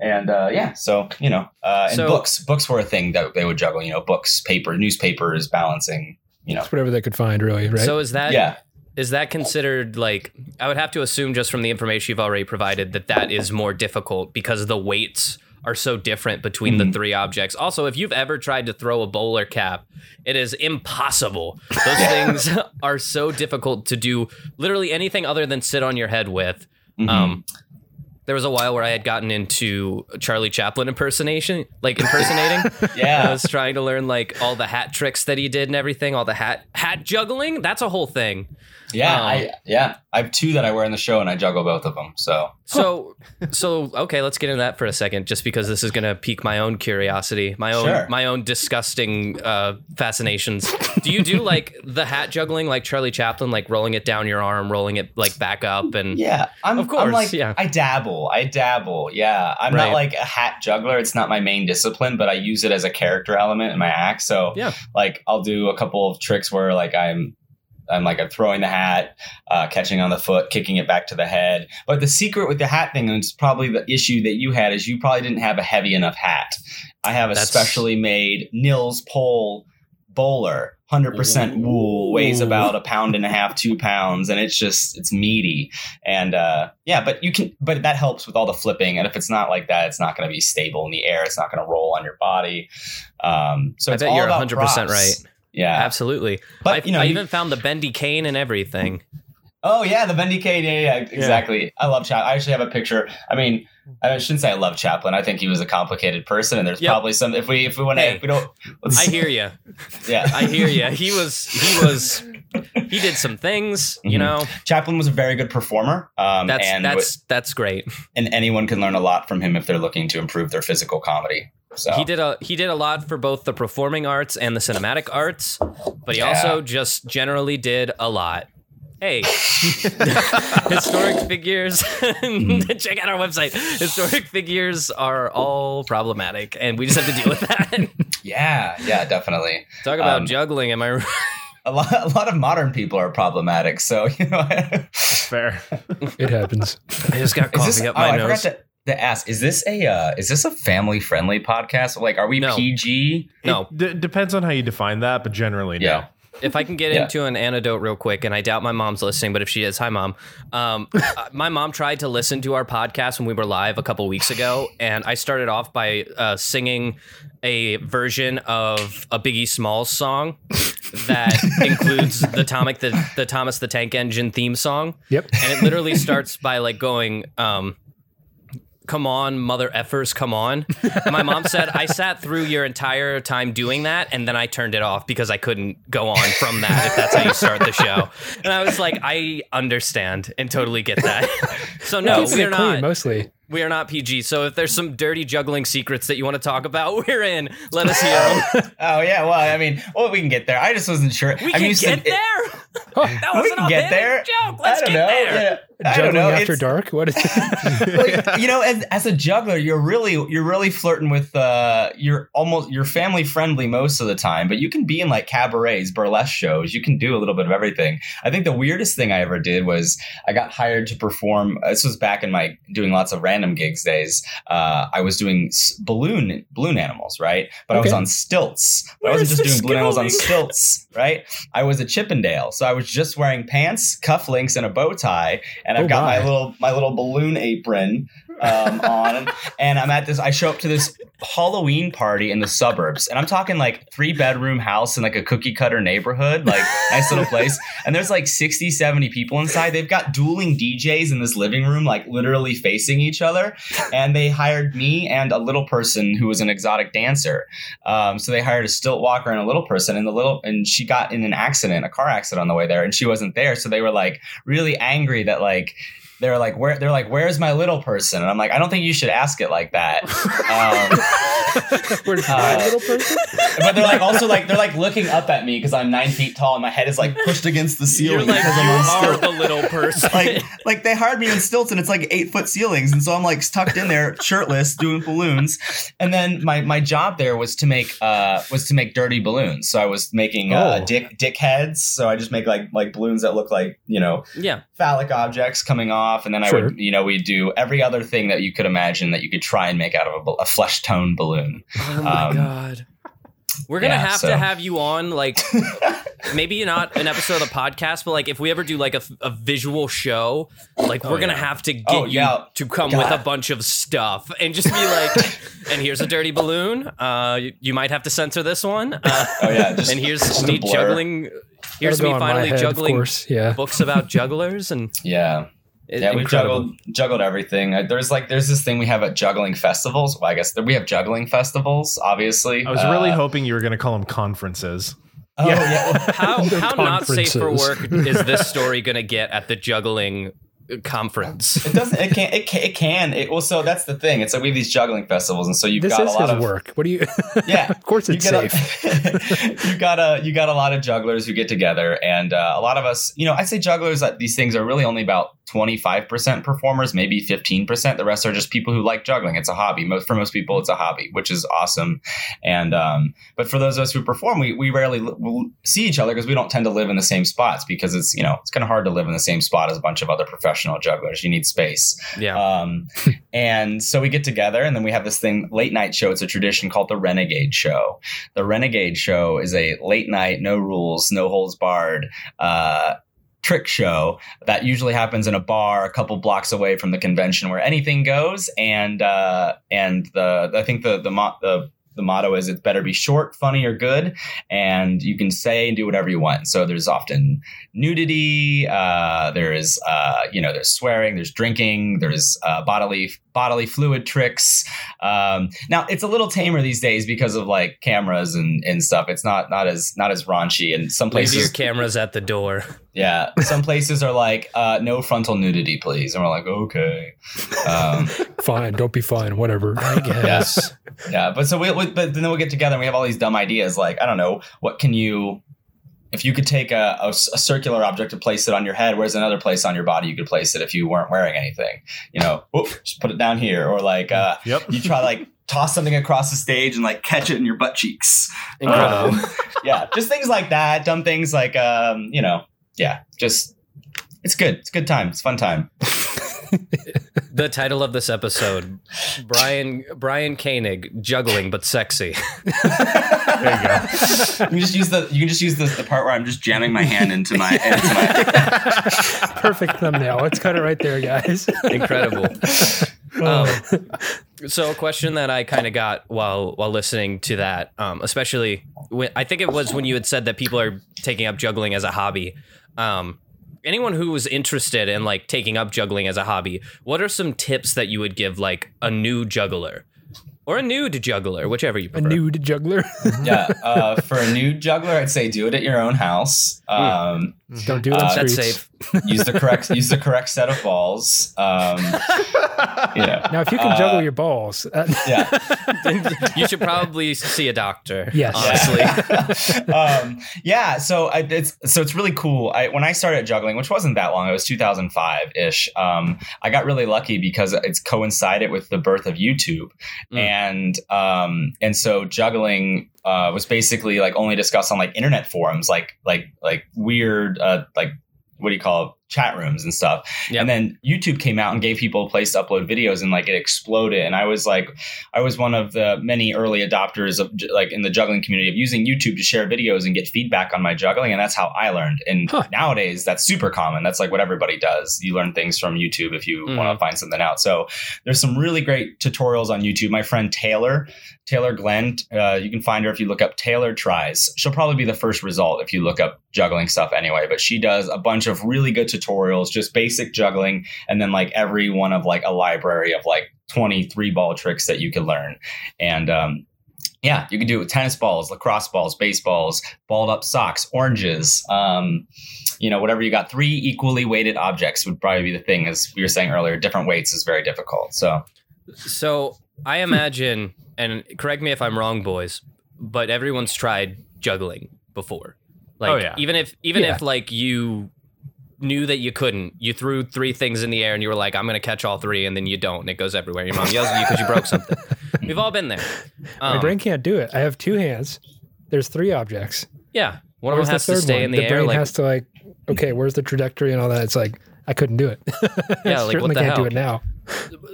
[SPEAKER 5] and uh, yeah, so you know, uh, and
[SPEAKER 2] So-
[SPEAKER 5] books, books were a thing that they would juggle. You know, books, paper, newspapers, balancing. You know,
[SPEAKER 1] It's whatever they could find, really, right?
[SPEAKER 2] So is that
[SPEAKER 5] yeah,
[SPEAKER 2] is that considered like I would have to assume just from the information you've already provided that that is more difficult because the weights are so different between the
[SPEAKER 5] Mhm.
[SPEAKER 2] three objects. Also, if you've ever tried to throw a bowler cap, it is impossible. Those things are so difficult to do literally anything other than sit on your head with.
[SPEAKER 5] Mhm.
[SPEAKER 2] Um there was a while where I had gotten into Charlie Chaplin impersonation, like impersonating.
[SPEAKER 5] Yeah, I
[SPEAKER 2] was trying to learn like all the hat tricks that he did and everything, all the hat hat juggling. That's a whole thing.
[SPEAKER 5] Yeah,
[SPEAKER 2] Um,
[SPEAKER 5] I yeah, I have two that I wear in the show, and I juggle both of them. So
[SPEAKER 2] So, so okay, let's get into that for a second, just because this is going to pique my own curiosity, my own
[SPEAKER 5] Sure.
[SPEAKER 2] my own disgusting uh, fascinations. Do you do like the hat juggling, like Charlie Chaplin, like rolling it down your arm, rolling it like back up, and
[SPEAKER 5] yeah, I'm
[SPEAKER 2] Of course,
[SPEAKER 5] I'm like
[SPEAKER 2] yeah.
[SPEAKER 5] I dabble, I dabble. Yeah, I'm
[SPEAKER 2] Right.
[SPEAKER 5] not like a hat juggler. It's not my main discipline, but I use it as a character element in my act. So
[SPEAKER 2] Yeah.
[SPEAKER 5] like I'll do a couple of tricks where like I'm. I'm like I'm throwing the hat, uh, catching on the foot, kicking it back to the head. But the secret with the hat thing, and it's probably the issue that you had, is you probably didn't have a heavy enough hat. I have a
[SPEAKER 2] That's-
[SPEAKER 5] specially made Nils Pole bowler, hundred percent wool, weighs about a pound and a half, two pounds, and it's just it's meaty. And uh, yeah, but you can, but that helps with all the flipping. And if it's not like that, it's not going to be stable in the air. It's not going to roll on your body. Um, so
[SPEAKER 2] I bet
[SPEAKER 5] all
[SPEAKER 2] you're 100% right.
[SPEAKER 5] Yeah,
[SPEAKER 2] absolutely.
[SPEAKER 5] But
[SPEAKER 2] I,
[SPEAKER 5] you know,
[SPEAKER 2] I
[SPEAKER 5] you-
[SPEAKER 2] even found the bendy cane and everything.
[SPEAKER 5] Oh yeah, the Bendy Cane. Yeah, yeah, exactly. I love Chaplin. I actually have a picture. I mean, I shouldn't say I love Chaplin. I think he was a complicated person, and there's
[SPEAKER 2] Yep.
[SPEAKER 5] probably some. If we if we want to,
[SPEAKER 2] Hey,
[SPEAKER 5] we don't. Let's,
[SPEAKER 2] I hear you.
[SPEAKER 5] Yeah,
[SPEAKER 2] I hear you. He was he was he did some things, you
[SPEAKER 5] Mhm.
[SPEAKER 2] know.
[SPEAKER 5] Chaplin was a very good performer. Um,
[SPEAKER 2] That's
[SPEAKER 5] and
[SPEAKER 2] that's that's great.
[SPEAKER 5] and anyone can learn a lot from him if they're looking to improve their physical comedy. So
[SPEAKER 2] He did a he did a lot for both the performing arts and the cinematic arts, but he
[SPEAKER 5] Yeah.
[SPEAKER 2] also just generally did a lot. Hey, historic figures. check out our website. Historic figures are all problematic, and we just have to deal with that.
[SPEAKER 5] yeah, yeah, definitely.
[SPEAKER 2] Talk about
[SPEAKER 5] Um,
[SPEAKER 2] juggling. Am I? right?
[SPEAKER 5] A lot, a lot of modern people are problematic. So you know,
[SPEAKER 4] Fair.
[SPEAKER 1] it happens.
[SPEAKER 2] I just got coffee
[SPEAKER 5] this?
[SPEAKER 2] up
[SPEAKER 5] Oh,
[SPEAKER 2] my
[SPEAKER 5] I
[SPEAKER 2] nose.
[SPEAKER 5] forgot to, to ask. Is this a uh, is this a family friendly podcast? Like, are we
[SPEAKER 2] No.
[SPEAKER 5] PG?
[SPEAKER 2] No.
[SPEAKER 4] It d- depends on how you define that, but generally,
[SPEAKER 5] Yeah.
[SPEAKER 2] if I can get
[SPEAKER 5] Yeah.
[SPEAKER 2] into an anecdote real quick, and I doubt my mom's listening, but if she is, hi mom. Um, uh, my mom tried to listen to our podcast when we were live a couple weeks ago, and I started off by uh, singing a version of a Biggie Smalls song that includes the Atomic the, the Thomas the Tank Engine theme song,
[SPEAKER 1] Yep.
[SPEAKER 2] and it literally starts by like going. Um, Come on, mother effers, come on. My mom said, I sat through your entire time doing that, and then I turned it off because I couldn't go on from that if that's how you start the show. And I was like, I understand and totally get that. So no,
[SPEAKER 1] Keeping
[SPEAKER 2] we're
[SPEAKER 1] it clean,
[SPEAKER 2] not.
[SPEAKER 1] mostly.
[SPEAKER 2] We are not PG. So if there's some dirty juggling secrets that you want to talk about, we're in. Let us hear them.
[SPEAKER 5] Oh yeah, well, I mean, well, we can get there. I just wasn't sure.
[SPEAKER 2] We
[SPEAKER 5] I'm
[SPEAKER 2] can
[SPEAKER 5] used to-
[SPEAKER 2] get there. That
[SPEAKER 5] we
[SPEAKER 2] was
[SPEAKER 5] can
[SPEAKER 2] an
[SPEAKER 5] get
[SPEAKER 2] authentic
[SPEAKER 5] there.
[SPEAKER 2] joke. Let's
[SPEAKER 5] I don't
[SPEAKER 2] get
[SPEAKER 5] know.
[SPEAKER 2] there.
[SPEAKER 5] Yeah. I don't
[SPEAKER 1] Juggling
[SPEAKER 5] know.
[SPEAKER 1] after
[SPEAKER 5] It's-
[SPEAKER 1] dark. What is
[SPEAKER 5] Well, you know, as, as a juggler, you're really you're really flirting with uh, you're almost you're family friendly most of the time, but you can be in like cabarets, burlesque shows. You can do a little bit of everything. I think the weirdest thing I ever did was I got hired to perform. This was back in my doing lots of random gigs days. Uh, I was doing balloon balloon animals, right? But I was on stilts. But I wasn't just doing balloon animals on stilts, right? I was a Chippendale, so I was just wearing pants, cufflinks, and a bow tie, and I've
[SPEAKER 1] Oh,
[SPEAKER 5] got my
[SPEAKER 1] my.
[SPEAKER 5] little my little balloon apron um, on, and I'm at this. I show up to this Halloween party in the suburbs, and I'm talking like three bedroom house in like a cookie cutter neighborhood, like nice little place. And there's like 60, 70 people inside. They've got dueling DJs in this living room, like literally facing each other. And they hired me and a little person who was an exotic dancer. Um, so they hired a stilt walker and a little person, and the little and she got in an accident, a car accident on the way there, and she wasn't there. So they were like really angry that like they were like, "Where?" They're like, "Where's my little person?" And I'm like, "I don't think you should ask it like that." Um,
[SPEAKER 1] Where's
[SPEAKER 5] Uh,
[SPEAKER 1] little person?
[SPEAKER 5] but they're like also like they're like looking up at me because I'm nine feet tall and my head is like pushed against the
[SPEAKER 2] You're
[SPEAKER 5] ceiling
[SPEAKER 2] like
[SPEAKER 5] because
[SPEAKER 2] you
[SPEAKER 5] I'm
[SPEAKER 2] are
[SPEAKER 5] stilts.
[SPEAKER 2] the little person.
[SPEAKER 5] Like, like they hired me in stilts and it's like eight foot ceilings, and so I'm like tucked in there, shirtless, doing balloons. And then my my job there was to make uh was to make dirty balloons. So I was making uh,
[SPEAKER 1] Oh.
[SPEAKER 5] dick dick heads. So I just make like like balloons that look like you know
[SPEAKER 2] yeah.
[SPEAKER 5] phallic objects coming off, and then I
[SPEAKER 1] Sure.
[SPEAKER 5] would, you know, we'd do every other thing that you could imagine that you could try and make out of a, a flesh tone balloon.
[SPEAKER 2] Oh my
[SPEAKER 5] Um,
[SPEAKER 2] god. We're gonna
[SPEAKER 5] yeah,
[SPEAKER 2] have
[SPEAKER 5] so-
[SPEAKER 2] to have you on, like maybe not an episode of the podcast, but like if we ever do like a, a visual show, like we're gonna
[SPEAKER 4] yeah.
[SPEAKER 2] have to get
[SPEAKER 5] Oh,
[SPEAKER 2] you
[SPEAKER 5] yeah.
[SPEAKER 2] to come with a bunch of stuff and just be like, and here's a dirty balloon. Uh, you, you might have to censor this one. Uh,
[SPEAKER 5] Oh yeah, just,
[SPEAKER 2] and here's
[SPEAKER 5] just
[SPEAKER 2] me juggling. Here's
[SPEAKER 1] That'll
[SPEAKER 2] me
[SPEAKER 1] go on my
[SPEAKER 2] finally
[SPEAKER 1] head,
[SPEAKER 2] juggling.
[SPEAKER 1] Yeah.
[SPEAKER 2] books about jugglers and
[SPEAKER 5] Yeah,
[SPEAKER 2] it-
[SPEAKER 5] yeah, we
[SPEAKER 2] incredible.
[SPEAKER 5] juggled juggled everything. Uh, There's like there's this thing we have at juggling festivals. Well, I guess we have juggling festivals. Obviously,
[SPEAKER 4] I was
[SPEAKER 5] Uh,
[SPEAKER 4] really hoping you were going to call them conferences.
[SPEAKER 5] Oh yeah.
[SPEAKER 2] How
[SPEAKER 1] Their
[SPEAKER 2] how not safe for work is this story gonna get at the juggling conference?
[SPEAKER 5] It doesn't. It can. It can. It can. It, well, so that's the thing. It's like we have these juggling festivals, and so you've
[SPEAKER 1] This
[SPEAKER 5] got
[SPEAKER 1] is
[SPEAKER 5] a lot
[SPEAKER 1] his
[SPEAKER 5] of
[SPEAKER 1] work. What do you?
[SPEAKER 5] Yeah,
[SPEAKER 1] of course it's
[SPEAKER 5] get
[SPEAKER 1] safe.
[SPEAKER 5] A, you got a you got a lot of jugglers who get together, and uh, a lot of us, you know, I say jugglers that these things are really only about twenty five percent performers, maybe fifteen percent. The rest are just people who like juggling. It's a hobby. Most for most people, it's a hobby, which is awesome. And um, but for those of us who perform, we we rarely l- see each other because we don't tend to live in the same spots because it's you know it's kind of hard to live in the same spot as a bunch of other professional jugglers. You need space.
[SPEAKER 2] Yeah.
[SPEAKER 5] Um, and so we get together, and then we have this thing late night show. It's a tradition called the Renegade Show. The Renegade Show is a late night, no rules, no holds barred. Uh, trick show that usually happens in a bar a couple blocks away from the convention where anything goes. And uh and the i think the the the the motto is it better be short, funny, or good, and you can say and do whatever you want. So there's often nudity, uh, there's uh, you know there's swearing, there's drinking, there's uh, bodily bodily fluid tricks. Um, now it's a little tamer these days because of like cameras and, and stuff. It's not not as not as raunchy, and some
[SPEAKER 2] Leave your
[SPEAKER 5] places
[SPEAKER 2] cameras at the door.
[SPEAKER 5] yeah, some places are like uh, no frontal nudity, please, and we're like okay. Um,
[SPEAKER 1] fine. Don't be fine. Whatever. I guess.
[SPEAKER 5] Yeah, but so we, we but then we'll get together and we have all these dumb ideas like I don't know what can you if you could take a circular object and place it on your head, where's another place on your body you could place it if you weren't wearing anything? You know, whoop, just put it down here, or like uh,
[SPEAKER 4] Yep.
[SPEAKER 5] you try like toss something across the stage and like catch it in your butt cheeks.
[SPEAKER 2] Incredible.
[SPEAKER 5] Um, yeah, just things like that, dumb things like um, you know, yeah, just it's good, it's a good time, it's a fun time.
[SPEAKER 2] the title of this episode: Brian Brian Koenig juggling but sexy.
[SPEAKER 4] There you go.
[SPEAKER 5] You can just use the you can just use the, the part where I'm just jamming my hand into my into my
[SPEAKER 1] Perfect thumbnail. Let's cut it right there, guys.
[SPEAKER 2] Incredible. Um, so a question that I kind of got while while listening to that, um, especially when I think it was when you had said that people are taking up juggling as a hobby. Um, anyone who was interested in like taking up juggling as a hobby, what are some tips that you would give like a new juggler or a nude juggler, whichever you prefer.
[SPEAKER 1] A nude juggler.
[SPEAKER 5] yeah. Uh, for a nude juggler, I'd say do it at your own house. Um,
[SPEAKER 1] Don't do it on
[SPEAKER 5] Uh,
[SPEAKER 2] That's
[SPEAKER 1] streets.
[SPEAKER 2] safe.
[SPEAKER 5] use the correct use the correct set of balls. Um, you know.
[SPEAKER 1] Now, if you can
[SPEAKER 5] Uh,
[SPEAKER 1] juggle your balls, uh,
[SPEAKER 5] yeah.
[SPEAKER 2] You should probably see a doctor.
[SPEAKER 1] Yes.
[SPEAKER 2] honestly.
[SPEAKER 5] Yeah. um, yeah. So I, it's so it's really cool. I when I started juggling, which wasn't that long, it was 2005 ish. Um, I got really lucky because it's coincided with the birth of YouTube,
[SPEAKER 2] Mm.
[SPEAKER 5] and um, and so juggling uh, was basically like only discussed on like internet forums, like like like weird uh, like what do you call? Chat rooms and stuff.
[SPEAKER 2] Yep.
[SPEAKER 5] And then YouTube came out and gave people a place to upload videos and like it exploded. And I was like, I was one of the many early adopters of like in the juggling community of using YouTube to share videos and get feedback on my juggling. And that's how I learned. And
[SPEAKER 1] Huh.
[SPEAKER 5] nowadays that's super common. That's like what everybody does. You learn things from YouTube if you
[SPEAKER 2] Mhm.
[SPEAKER 5] want to find something out. So there's some really great tutorials on YouTube. My friend Taylor, Taylor Glenn, uh, you can find her if you look up Taylor Tries. She'll probably be the first result if you look up juggling stuff anyway. But she does a bunch of really good tutorials, just basic juggling, and then like every one of like a library of like 23 ball tricks that you can learn. And um, yeah, you can do it with tennis balls, lacrosse balls, baseballs, balled up socks, oranges. Um, you know, whatever you got. Three equally weighted objects would probably be the thing. As we were saying earlier, different weights is very difficult. So
[SPEAKER 2] So I imagine, and correct me if I'm wrong, boys, but everyone's tried juggling before. Like
[SPEAKER 4] Oh, yeah.
[SPEAKER 2] even if even
[SPEAKER 1] Yeah.
[SPEAKER 2] if like you knew that you couldn't, you threw three things in the air and you were like, I'm gonna catch all three, and then you don't, and it goes everywhere. Your mom yells at you because you broke something. We've all been there.
[SPEAKER 1] My
[SPEAKER 2] Um,
[SPEAKER 1] brain can't do it. I have two hands. There's three objects.
[SPEAKER 2] yeah. One of them has
[SPEAKER 1] the
[SPEAKER 2] to
[SPEAKER 1] third
[SPEAKER 2] stay
[SPEAKER 1] one?
[SPEAKER 2] in the,
[SPEAKER 1] the
[SPEAKER 2] air.
[SPEAKER 1] brain
[SPEAKER 2] Like
[SPEAKER 1] has to like, okay, where's the trajectory and all that? It's like I couldn't do it.
[SPEAKER 2] Yeah,
[SPEAKER 1] I
[SPEAKER 2] like,
[SPEAKER 1] certainly
[SPEAKER 2] what the
[SPEAKER 1] can't do
[SPEAKER 2] hell?
[SPEAKER 1] it now.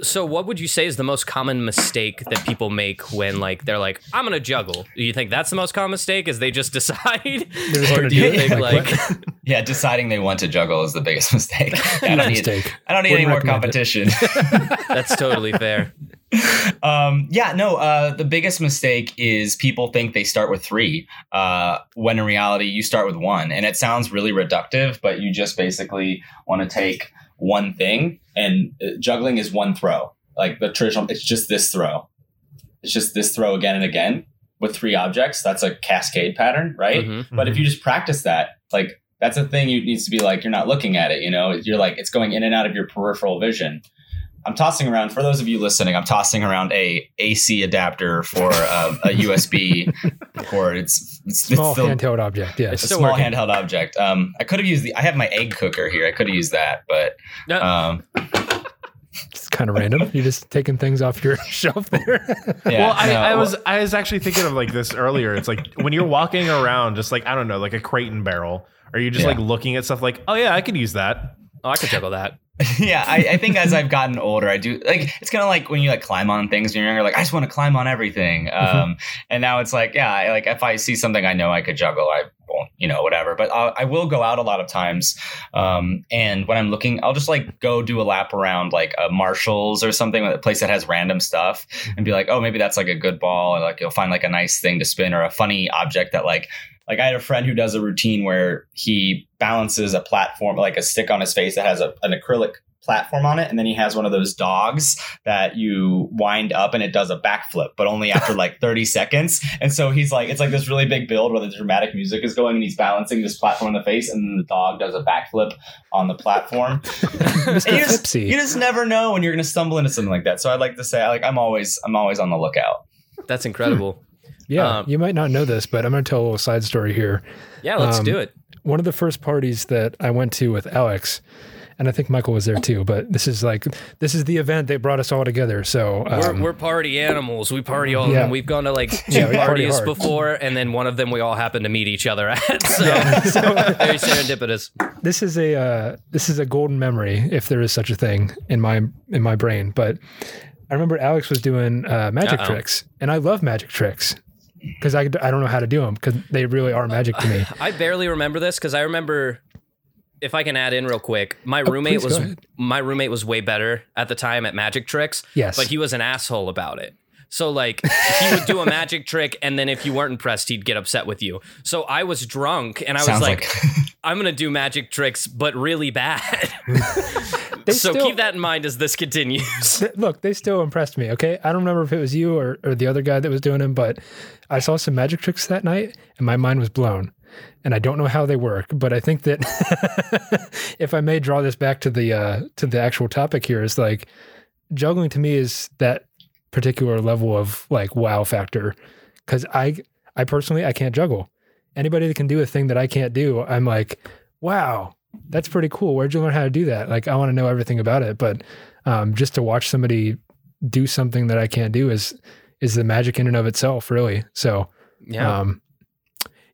[SPEAKER 2] So, what would you say is the most common mistake that people make when, like, they're like, "I'm gonna juggle"? Do you think that's the most common mistake? Is they just decide,
[SPEAKER 1] just
[SPEAKER 2] or
[SPEAKER 1] gonna
[SPEAKER 2] do you
[SPEAKER 1] it?
[SPEAKER 2] think
[SPEAKER 1] Like,
[SPEAKER 2] like,
[SPEAKER 5] yeah, deciding they want to juggle is the biggest mistake. I don't need,
[SPEAKER 1] Mistake.
[SPEAKER 5] I don't need
[SPEAKER 1] Wouldn't
[SPEAKER 5] any more
[SPEAKER 1] recommend it.
[SPEAKER 5] competition.
[SPEAKER 2] that's totally fair?
[SPEAKER 5] um, yeah, no. Uh, the biggest mistake is people think they start with three, uh, when in reality you start with one, and it sounds really reductive. But you just basically want to take one thing, and uh, juggling is one throw. Like the traditional, it's just this throw. It's just this throw again and again with three objects. That's a cascade pattern, right?
[SPEAKER 2] Mhm.
[SPEAKER 5] But if you just practice that, like that's a thing you needs to be like you're not looking at it, you know, you're like it's going in and out of your peripheral vision. I'm tossing around for those of you listening. I'm tossing around a AC adapter for um, a USB cord. It's it's,
[SPEAKER 1] Small
[SPEAKER 5] it's still,
[SPEAKER 1] handheld object. Yes.
[SPEAKER 5] it's a small
[SPEAKER 2] working.
[SPEAKER 5] handheld object. Um, I could have used the. I have my egg cooker here. I could have used that, but um,
[SPEAKER 1] It's kind of random. You're just taking things off your shelf there.
[SPEAKER 5] yeah.
[SPEAKER 4] well, I,
[SPEAKER 5] no,
[SPEAKER 4] I
[SPEAKER 5] well-
[SPEAKER 4] was I was actually thinking of like this earlier. It's like when you're walking around, just like I don't know, like a crate and barrel. Are you just
[SPEAKER 5] Yeah.
[SPEAKER 4] like looking at stuff like, oh yeah, I could use that.
[SPEAKER 2] Oh, I could juggle that.
[SPEAKER 5] yeah, I, I think as I've gotten older, I do like it's kind of like when you like climb on things when you're younger, like I just want to climb on everything.
[SPEAKER 1] Mm-hmm.
[SPEAKER 5] Um, and now it's like, yeah, I, like if I see something I know I could juggle, I won't, you know, whatever. But i I will go out a lot of times, um, and when I'm looking, I'll just like go do a lap around like a Marshalls or something, a place that has random stuff, and be like, oh, maybe that's like a good ball, or like you'll find like a nice thing to spin or a funny object that like like I had a friend who does a routine where he balances a platform, like a stick on his face that has a, an acrylic platform on it, and then he has one of those dogs that you wind up and it does a backflip, but only after like 30 seconds. And so he's like, it's like this really big build where the dramatic music is going, and he's balancing this platform in the face, and then the dog does a backflip on the platform.
[SPEAKER 1] Mr.
[SPEAKER 5] You just, you just never know when you're going to stumble into something like that. So I'd like to say, like, I'm always, I'm always on the lookout.
[SPEAKER 2] That's incredible.
[SPEAKER 1] Yeah,
[SPEAKER 2] um,
[SPEAKER 1] you might not know this, but I'm going to tell a little side story here.
[SPEAKER 2] Yeah, let's
[SPEAKER 1] Um,
[SPEAKER 2] do it.
[SPEAKER 1] One of the first parties that I went to with Alex, and I think Michael was there too, but this is like, this is the event that brought us all together. So,
[SPEAKER 2] We're,
[SPEAKER 1] um,
[SPEAKER 2] we're party animals. We party all.
[SPEAKER 1] Yeah.
[SPEAKER 2] and We've gone to like two
[SPEAKER 1] Yeah, we party
[SPEAKER 2] parties before, and then one of them we all happen to meet each other at. So very serendipitous.
[SPEAKER 1] this is a uh, this is a golden memory if there is such a thing in my in my brain but i remember alex was doing uh, magic
[SPEAKER 2] Uh-oh.
[SPEAKER 1] tricks and i love magic tricks because I, I don't know how to do them because they really are magic to me
[SPEAKER 2] I barely remember this because I remember. If I can add in real quick, my oh, roommate
[SPEAKER 1] Oh, please
[SPEAKER 2] was my roommate was way better at the time at magic tricks.
[SPEAKER 1] Yes.
[SPEAKER 2] but he was an asshole about it. So like he would do a magic trick, and then if you weren't impressed, he'd get upset with you. So I was drunk, and I was like,
[SPEAKER 5] like,
[SPEAKER 2] "I'm gonna do magic tricks, but really bad."
[SPEAKER 1] They
[SPEAKER 2] so
[SPEAKER 1] still-
[SPEAKER 2] keep that in mind as this continues.
[SPEAKER 1] Th- look they still impressed me okay i don't remember if it was you or, or the other guy that was doing them but i saw some magic tricks that night and my mind was blown and i don't know how they work but i think that if i may draw this back to the uh to the actual topic here is like juggling to me is that particular level of like wow factor. Because i i personally i can't juggle. Anybody that can do a thing that i can't do i'm like wow that's pretty cool. Where'd you learn how to do that? Like i want to know everything about it but um, just to watch somebody do something that i can't do is is the magic in and of itself really. So
[SPEAKER 2] Yeah.
[SPEAKER 1] um,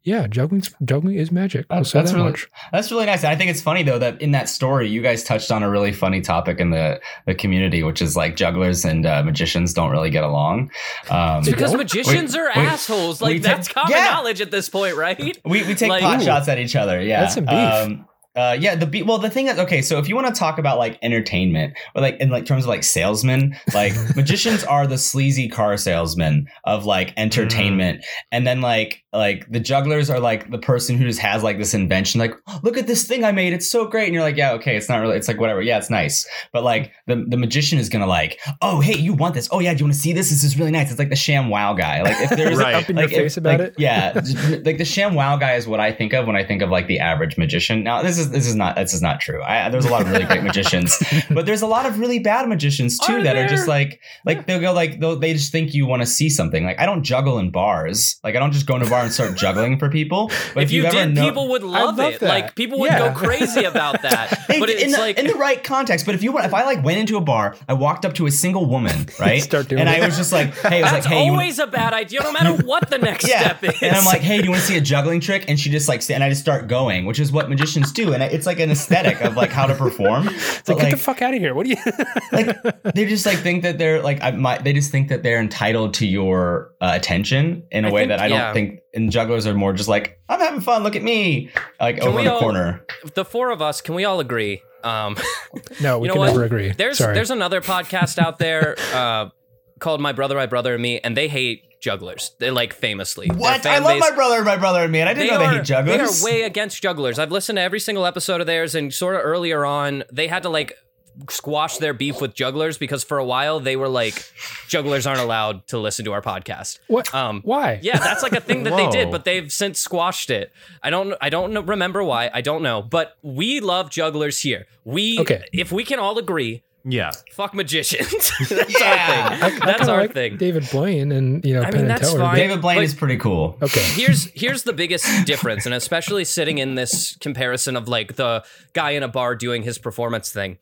[SPEAKER 1] Yeah, juggling juggling is magic. We'll
[SPEAKER 5] That's- that's
[SPEAKER 1] that
[SPEAKER 5] really-
[SPEAKER 1] much.
[SPEAKER 5] That's really nice. And I think it's funny though that in that story you guys touched on a really funny topic in the the community, which is like jugglers and uh, magicians don't really get along. Um,
[SPEAKER 2] because
[SPEAKER 1] don't?
[SPEAKER 2] magicians are
[SPEAKER 5] wait.
[SPEAKER 2] assholes. Like
[SPEAKER 5] ta-
[SPEAKER 2] that's common
[SPEAKER 5] Yeah.
[SPEAKER 2] knowledge at this point, right?
[SPEAKER 5] we, we take
[SPEAKER 2] Like-
[SPEAKER 5] pot
[SPEAKER 2] Ooh.
[SPEAKER 5] shots at each other. Yeah,
[SPEAKER 1] That's some beef.
[SPEAKER 5] Um, uh, yeah, the be- well, the thing is, okay, so if you want to talk about like entertainment or like in like terms of like salesmen, like magicians are the sleazy car salesmen of like entertainment, and then like like the jugglers are like the person who just has like this invention, like look at this thing I made, it's so great, and you're like, yeah, okay, it's not really, it's like whatever, yeah, it's nice, but like the the magician is gonna like, oh hey, you want this? Oh yeah, do you want to see this? This is really nice. It's like the sham wow guy. Like if there's
[SPEAKER 4] Right.
[SPEAKER 1] Up in your
[SPEAKER 5] like, if-
[SPEAKER 1] face about
[SPEAKER 5] like,
[SPEAKER 1] it.
[SPEAKER 5] Yeah, like the sham wow guy is what I think of when I think of like the average magician. Now this is this is not this is not true. I, there's a lot of really great magicians, but there's a lot of really bad magicians too
[SPEAKER 2] Are
[SPEAKER 5] that are just like like they'll go like they'll, they just think you want to see something. Like I don't juggle in bars. Like I don't just go in a bar and start juggling for people. But
[SPEAKER 2] if you
[SPEAKER 5] you've
[SPEAKER 2] did,
[SPEAKER 5] know-
[SPEAKER 2] people would love,
[SPEAKER 1] love
[SPEAKER 2] it.
[SPEAKER 1] that.
[SPEAKER 2] Like people would
[SPEAKER 1] Yeah.
[SPEAKER 2] go crazy about that.
[SPEAKER 5] Hey,
[SPEAKER 2] but it's
[SPEAKER 5] in the,
[SPEAKER 2] like
[SPEAKER 5] in the right context. But if you were, if I like went into a bar, I walked up to a single woman, right?
[SPEAKER 1] Start doing
[SPEAKER 5] and
[SPEAKER 1] it.
[SPEAKER 5] I was just like, hey, I was
[SPEAKER 2] that's
[SPEAKER 5] like, hey, you wanna-
[SPEAKER 2] always a bad idea, no matter what the next
[SPEAKER 5] yeah.
[SPEAKER 2] step is.
[SPEAKER 5] And I'm like, hey, do you want to see a juggling trick? And she just like, and I just start going, which is what magicians do. And it's like an aesthetic of like how to perform.
[SPEAKER 1] It's
[SPEAKER 5] But
[SPEAKER 1] like, get
[SPEAKER 5] like,
[SPEAKER 1] the fuck out of here. What do you?
[SPEAKER 5] like they just like think that they're like, I, my, they just think that they're entitled to your uh, attention in a
[SPEAKER 2] I
[SPEAKER 5] way
[SPEAKER 2] think-
[SPEAKER 5] that I don't
[SPEAKER 2] yeah.
[SPEAKER 5] think. And jugglers are more just like, I'm having fun. Look at me, like
[SPEAKER 2] Can
[SPEAKER 5] over in the
[SPEAKER 2] all-
[SPEAKER 5] corner.
[SPEAKER 2] the four of us, can we all agree? Um,
[SPEAKER 1] no, we
[SPEAKER 2] you know
[SPEAKER 1] can
[SPEAKER 2] what?
[SPEAKER 1] never agree.
[SPEAKER 2] There's
[SPEAKER 1] Sorry.
[SPEAKER 2] there's another podcast out there uh, called My Brother, My Brother and Me, and they hate jugglers. They like famously.
[SPEAKER 5] What? I love
[SPEAKER 2] base-
[SPEAKER 5] my brother, my brother, and me. And I didn't know they hate jugglers.
[SPEAKER 2] They are way against jugglers. I've listened to every single episode of theirs, and sort of earlier on, they had to like squash their beef with jugglers because for a while they were like, jugglers aren't allowed to listen to our podcast.
[SPEAKER 1] what?
[SPEAKER 2] Um,
[SPEAKER 1] Why?
[SPEAKER 2] yeah, that's like a thing that they did, but they've since squashed it. I don't, I don't know, remember why. I don't know, but we love jugglers here. We,
[SPEAKER 1] Okay.
[SPEAKER 2] if we can all agree,
[SPEAKER 4] Yeah.
[SPEAKER 2] fuck magicians. that's
[SPEAKER 5] Yeah.
[SPEAKER 2] our thing.
[SPEAKER 1] I
[SPEAKER 2] That's
[SPEAKER 1] kinda
[SPEAKER 2] our
[SPEAKER 1] like
[SPEAKER 2] thing.
[SPEAKER 1] David Blaine and you know
[SPEAKER 2] I mean,
[SPEAKER 1] and
[SPEAKER 2] that's fine.
[SPEAKER 5] David Blaine
[SPEAKER 2] But-
[SPEAKER 5] is pretty cool.
[SPEAKER 1] Okay.
[SPEAKER 2] here's here's the biggest difference and especially sitting in this comparison of like the guy in a bar doing his performance thing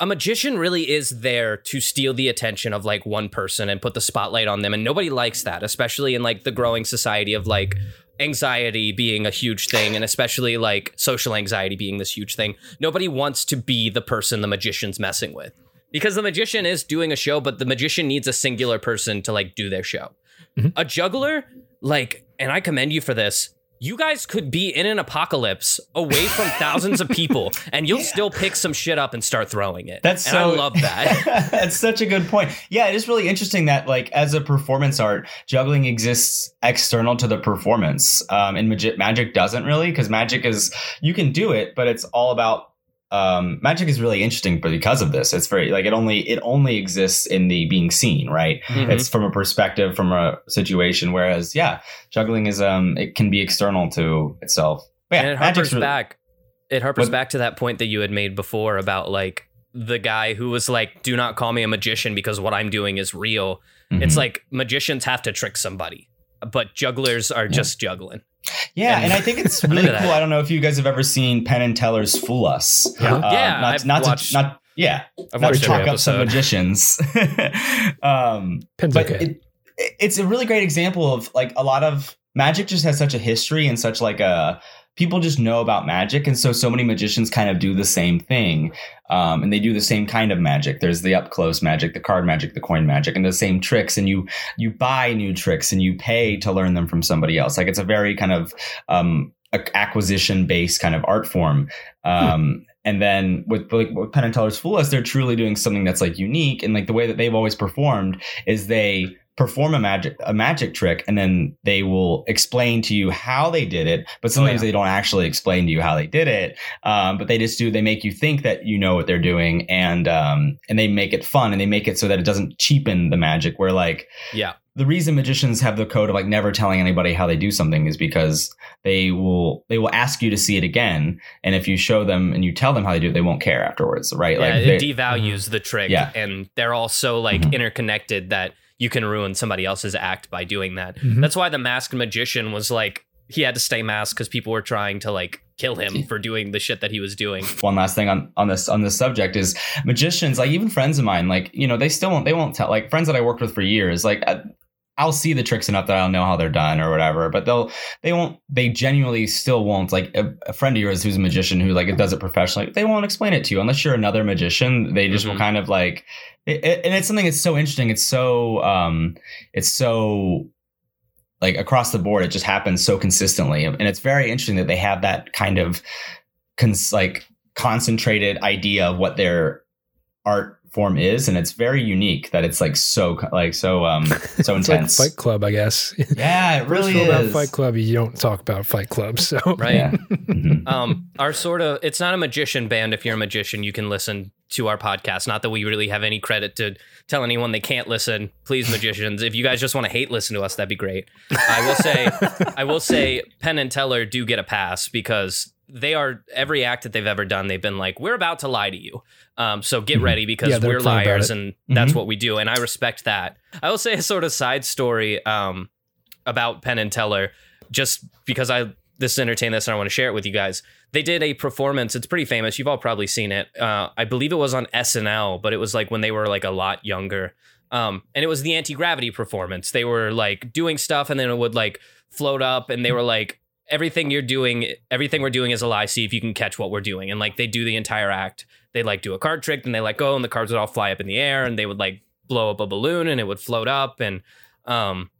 [SPEAKER 2] a magician really is there to steal the attention of like one person and put the spotlight on them and nobody likes that especially in like the growing society of like anxiety being a huge thing and especially like social anxiety being this huge thing nobody wants to be the person the magician's messing with. Because the magician is doing a show but the magician needs a singular person to like do their show. Mm-hmm. A juggler like and i commend you for this you guys could be in an apocalypse away from thousands of people and you'll still pick some shit up and start throwing it
[SPEAKER 5] That's
[SPEAKER 2] and
[SPEAKER 5] so
[SPEAKER 2] i love that
[SPEAKER 5] That's such a good point. Yeah, it is really interesting that like as a performance art, juggling exists external to the performance. Um, and magic magic doesn't really because magic is you can do it, but it's all about um magic is really interesting because of this. It's very like it only it only exists in the being seen right?
[SPEAKER 2] Mhm.
[SPEAKER 5] it's from a perspective from a situation whereas yeah juggling is um it can be external to itself. But yeah
[SPEAKER 2] and it harpers
[SPEAKER 5] really-
[SPEAKER 2] back. It harpers
[SPEAKER 5] What-
[SPEAKER 2] back to that point that you had made before about like the guy who was like do not call me a magician because what i'm doing is real. It's
[SPEAKER 5] Mhm.
[SPEAKER 2] like magicians have to trick somebody but jugglers are just juggling
[SPEAKER 5] Yeah,
[SPEAKER 2] And-
[SPEAKER 5] and I think it's really cool.
[SPEAKER 2] that.
[SPEAKER 5] I don't know if you guys have ever seen Penn and Teller's Fool Us.
[SPEAKER 1] Yeah.
[SPEAKER 5] Um,
[SPEAKER 2] Yeah,
[SPEAKER 5] not,
[SPEAKER 2] I've
[SPEAKER 5] not
[SPEAKER 2] watched-
[SPEAKER 5] to not yeah,
[SPEAKER 2] i've
[SPEAKER 5] not to
[SPEAKER 2] watched every
[SPEAKER 5] talk up some magicians. um,
[SPEAKER 1] Penn's
[SPEAKER 5] but
[SPEAKER 1] okay.
[SPEAKER 5] it, it's a really great example of like a lot of magic just has such a history and such like a people just know about magic and so so many magicians kind of do the same thing um, and they do the same kind of magic there's the up close magic the card magic the coin magic and the same tricks and you you buy new tricks and you pay to learn them from somebody else like it's a very kind of um, acquisition based kind of art form um, and then with like with Penn and Teller's Fool Us, they're truly doing something that's like unique. And like the way that they've always performed is they perform a magic a magic trick and then they will explain to you how they did it but sometimes
[SPEAKER 2] yeah.
[SPEAKER 5] they don't actually explain to you how they did it um, but they just do they make you think that you know what they're doing and um, and they make it fun and they make it so that it doesn't cheapen the magic where like
[SPEAKER 2] yeah
[SPEAKER 5] the reason magicians have the code of like never telling anybody how they do something is because they will they will ask you to see it again and if you show them and you tell them how they do it they won't care afterwards right
[SPEAKER 2] yeah,
[SPEAKER 5] like
[SPEAKER 2] it devalues the trick
[SPEAKER 5] Yeah.
[SPEAKER 2] and they're all so like
[SPEAKER 5] Mhm.
[SPEAKER 2] interconnected that you can ruin somebody else's act by doing that
[SPEAKER 1] Mhm.
[SPEAKER 2] that's why the masked magician was like he had to stay masked because people were trying to like kill him for doing the shit that he was doing
[SPEAKER 5] one last thing on on this on this subject is magicians like even friends of mine like you know they still won't they won't tell like friends that I worked with for years like uh, I'll see the tricks enough that I'll know how they're done or whatever. But they'll they won't they genuinely still won't like a, a friend of yours who's a magician who like does it professionally. They won't explain it to you unless you're another magician. They just
[SPEAKER 2] Mhm.
[SPEAKER 5] will kind of like it, it- and it's something that's so interesting. It's so um it's so like across the board. It just happens so consistently, and it's very interesting that they have that kind of cons- like concentrated idea of what their art form is and it's very unique that it's like so like so um so
[SPEAKER 1] It's like
[SPEAKER 5] intense
[SPEAKER 1] Fight Club, I guess.
[SPEAKER 5] yeah it really
[SPEAKER 1] First rule about
[SPEAKER 5] is
[SPEAKER 1] Fight Club, you don't talk about Fight Club. So
[SPEAKER 2] Right.
[SPEAKER 5] yeah Mhm.
[SPEAKER 2] um our sort of it's not a magician band if you're a magician you can listen to our podcast. Not that we really have any credit to tell anyone they can't listen. Please magicians if you guys just want to hate listen to us that'd be great. I will say i will say penn and teller do get a pass because they are every act that they've ever done they've been like we're about to lie to you. Um, so get
[SPEAKER 5] Mhm.
[SPEAKER 2] ready because
[SPEAKER 1] Yeah,
[SPEAKER 2] we're liars and that's
[SPEAKER 5] Mhm.
[SPEAKER 2] what we do and i respect that. I will say a sort of side story um, about penn and teller just because i this is entertain this and i want to share it with you guys they did a performance it's pretty famous you've all probably seen it uh, i believe it was on snl but it was like when they were like a lot younger um, and it was the anti-gravity performance. They were like doing stuff and then it would like float up and they were like everything you're doing everything we're doing is a lie see if you can catch what we're doing and like they do the entire act. They'd like do a card trick then they let go and the cards would all fly up in the air and they would like blow up a balloon and it would float up and um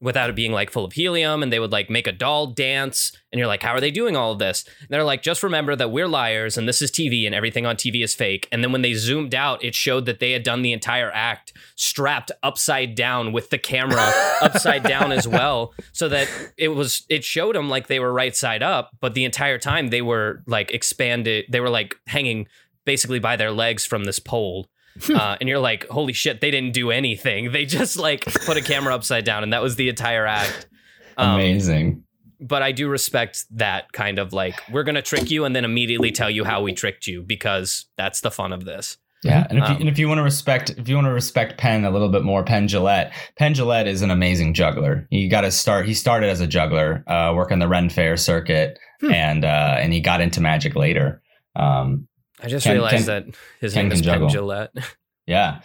[SPEAKER 2] without it being like full of helium and they would like make a doll dance and you're like how are they doing all of this? And they're like just remember that we're liars and this is tv and everything on tv is fake. And then when they zoomed out it showed that they had done the entire act strapped upside down with the camera upside down as well so that it was it showed them like they were right side up but the entire time they were like expanded they were like hanging basically by their legs from this pole uh, and you're like holy shit they didn't do anything. They just like put a camera upside down and that was the entire act. Um,
[SPEAKER 5] amazing.
[SPEAKER 2] but I do respect that kind of like we're gonna trick you and then immediately tell you how we tricked you because that's the fun of this.
[SPEAKER 5] yeah and if,
[SPEAKER 2] Um,
[SPEAKER 5] you, and if you want to respect if you want to respect penn a little bit more penn jillette penn jillette is an amazing juggler. He got to start he started as a juggler uh working the ren fair circuit
[SPEAKER 1] Hmm.
[SPEAKER 5] and uh and he got into magic later. Um
[SPEAKER 2] I just
[SPEAKER 5] Ken-
[SPEAKER 2] realized
[SPEAKER 5] Ken-
[SPEAKER 2] that his
[SPEAKER 5] Ken
[SPEAKER 2] name is
[SPEAKER 5] can
[SPEAKER 2] Penn. Gillette,
[SPEAKER 5] yeah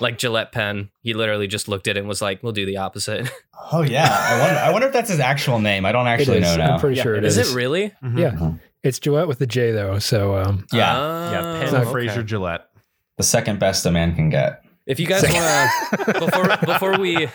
[SPEAKER 2] like Gillette Penn. He literally just looked at it and was like, "We'll do the opposite."
[SPEAKER 5] oh yeah i wonder i wonder if that's his actual name i don't actually know now
[SPEAKER 1] I'm pretty
[SPEAKER 4] Yeah,
[SPEAKER 1] sure it
[SPEAKER 2] is
[SPEAKER 1] is.
[SPEAKER 2] it really?
[SPEAKER 4] Mhm.
[SPEAKER 1] Yeah. It's Gillette with the J though. So um,
[SPEAKER 5] yeah
[SPEAKER 4] Yeah,
[SPEAKER 2] Oh,
[SPEAKER 4] Penn
[SPEAKER 2] okay.
[SPEAKER 4] Gillette.
[SPEAKER 5] the second best a man can get
[SPEAKER 2] If you guys want to, before before we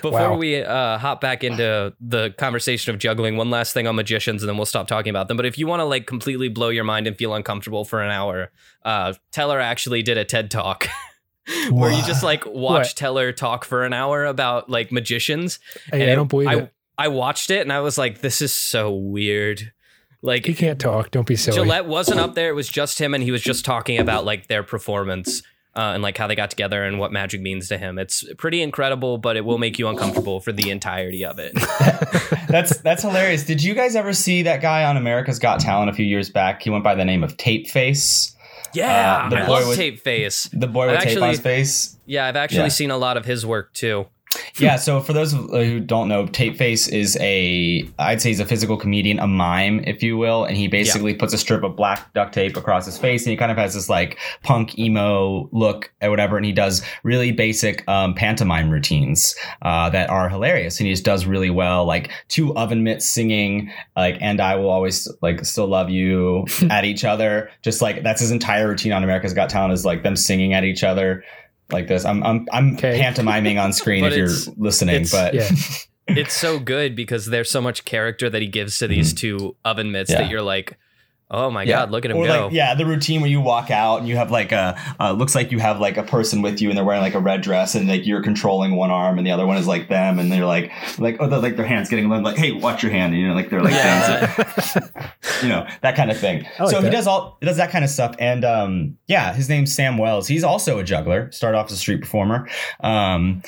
[SPEAKER 2] before
[SPEAKER 1] Wow.
[SPEAKER 2] we uh, hop back into the conversation of juggling, one last thing on magicians, and then we'll stop talking about them. But if you want to like completely blow your mind and feel uncomfortable for an hour, uh, Teller actually did a TED talk. Where you just like watch
[SPEAKER 1] What?
[SPEAKER 2] Teller talk for an hour about like magicians.
[SPEAKER 1] hey,
[SPEAKER 2] And
[SPEAKER 1] I don't believe
[SPEAKER 2] I,
[SPEAKER 1] it.
[SPEAKER 2] I watched it and I was like, this is so weird. Like
[SPEAKER 1] He can't talk. Don't be silly.
[SPEAKER 2] Jillette wasn't up there. It was just him, and he was just talking about like their performance uh, and like how they got together and what magic means to him. It's pretty incredible, but it will make you uncomfortable for the entirety of it.
[SPEAKER 5] that's that's hilarious. Did you guys ever see that guy on America's Got Talent a few years back? He went by the name of Tape Face.
[SPEAKER 2] Yeah,
[SPEAKER 5] Uh, the
[SPEAKER 2] I
[SPEAKER 5] boy
[SPEAKER 2] love
[SPEAKER 5] with-
[SPEAKER 2] Tape Face.
[SPEAKER 5] The boy with
[SPEAKER 2] I've
[SPEAKER 5] tape on his face.
[SPEAKER 2] Yeah, I've actually
[SPEAKER 5] Yeah.
[SPEAKER 2] seen a lot of his work too.
[SPEAKER 5] Yeah. So for those who don't know, Tape Face is a I'd say he's a physical comedian, a mime, if you will, and he basically puts a strip of black duct tape across his face, and he kind of has this like punk emo look or whatever, and he does really basic um, pantomime routines uh, that are hilarious, and he just does really well, like two oven mitts singing, like "And I Will Always Like Still Love You" at each other, just like that's his entire routine on America's Got Talent is like them singing at each other. Like this, I'm I'm I'm
[SPEAKER 1] Okay.
[SPEAKER 5] pantomiming on screen if you're listening, but
[SPEAKER 1] Yeah.
[SPEAKER 2] It's so good because there's so much character that he gives to these two oven mitts
[SPEAKER 5] Mm-hmm. Yeah.
[SPEAKER 2] that you're like, oh my
[SPEAKER 5] Yeah.
[SPEAKER 2] god, look at him
[SPEAKER 5] or
[SPEAKER 2] go.
[SPEAKER 5] like yeah, the routine where you walk out and you have like a uh, looks like you have like a person with you and they're wearing like a red dress and like you're controlling one arm and the other one is like them and they're like like oh they're, like their hands getting limp like hey watch your hand and, you know like they're like
[SPEAKER 2] Yeah.
[SPEAKER 5] dancing you know that kind of thing.
[SPEAKER 1] Like
[SPEAKER 5] so he does all he does that kind of stuff and um yeah his name's Sam Wills. He's also a juggler. Started off as a street performer. Um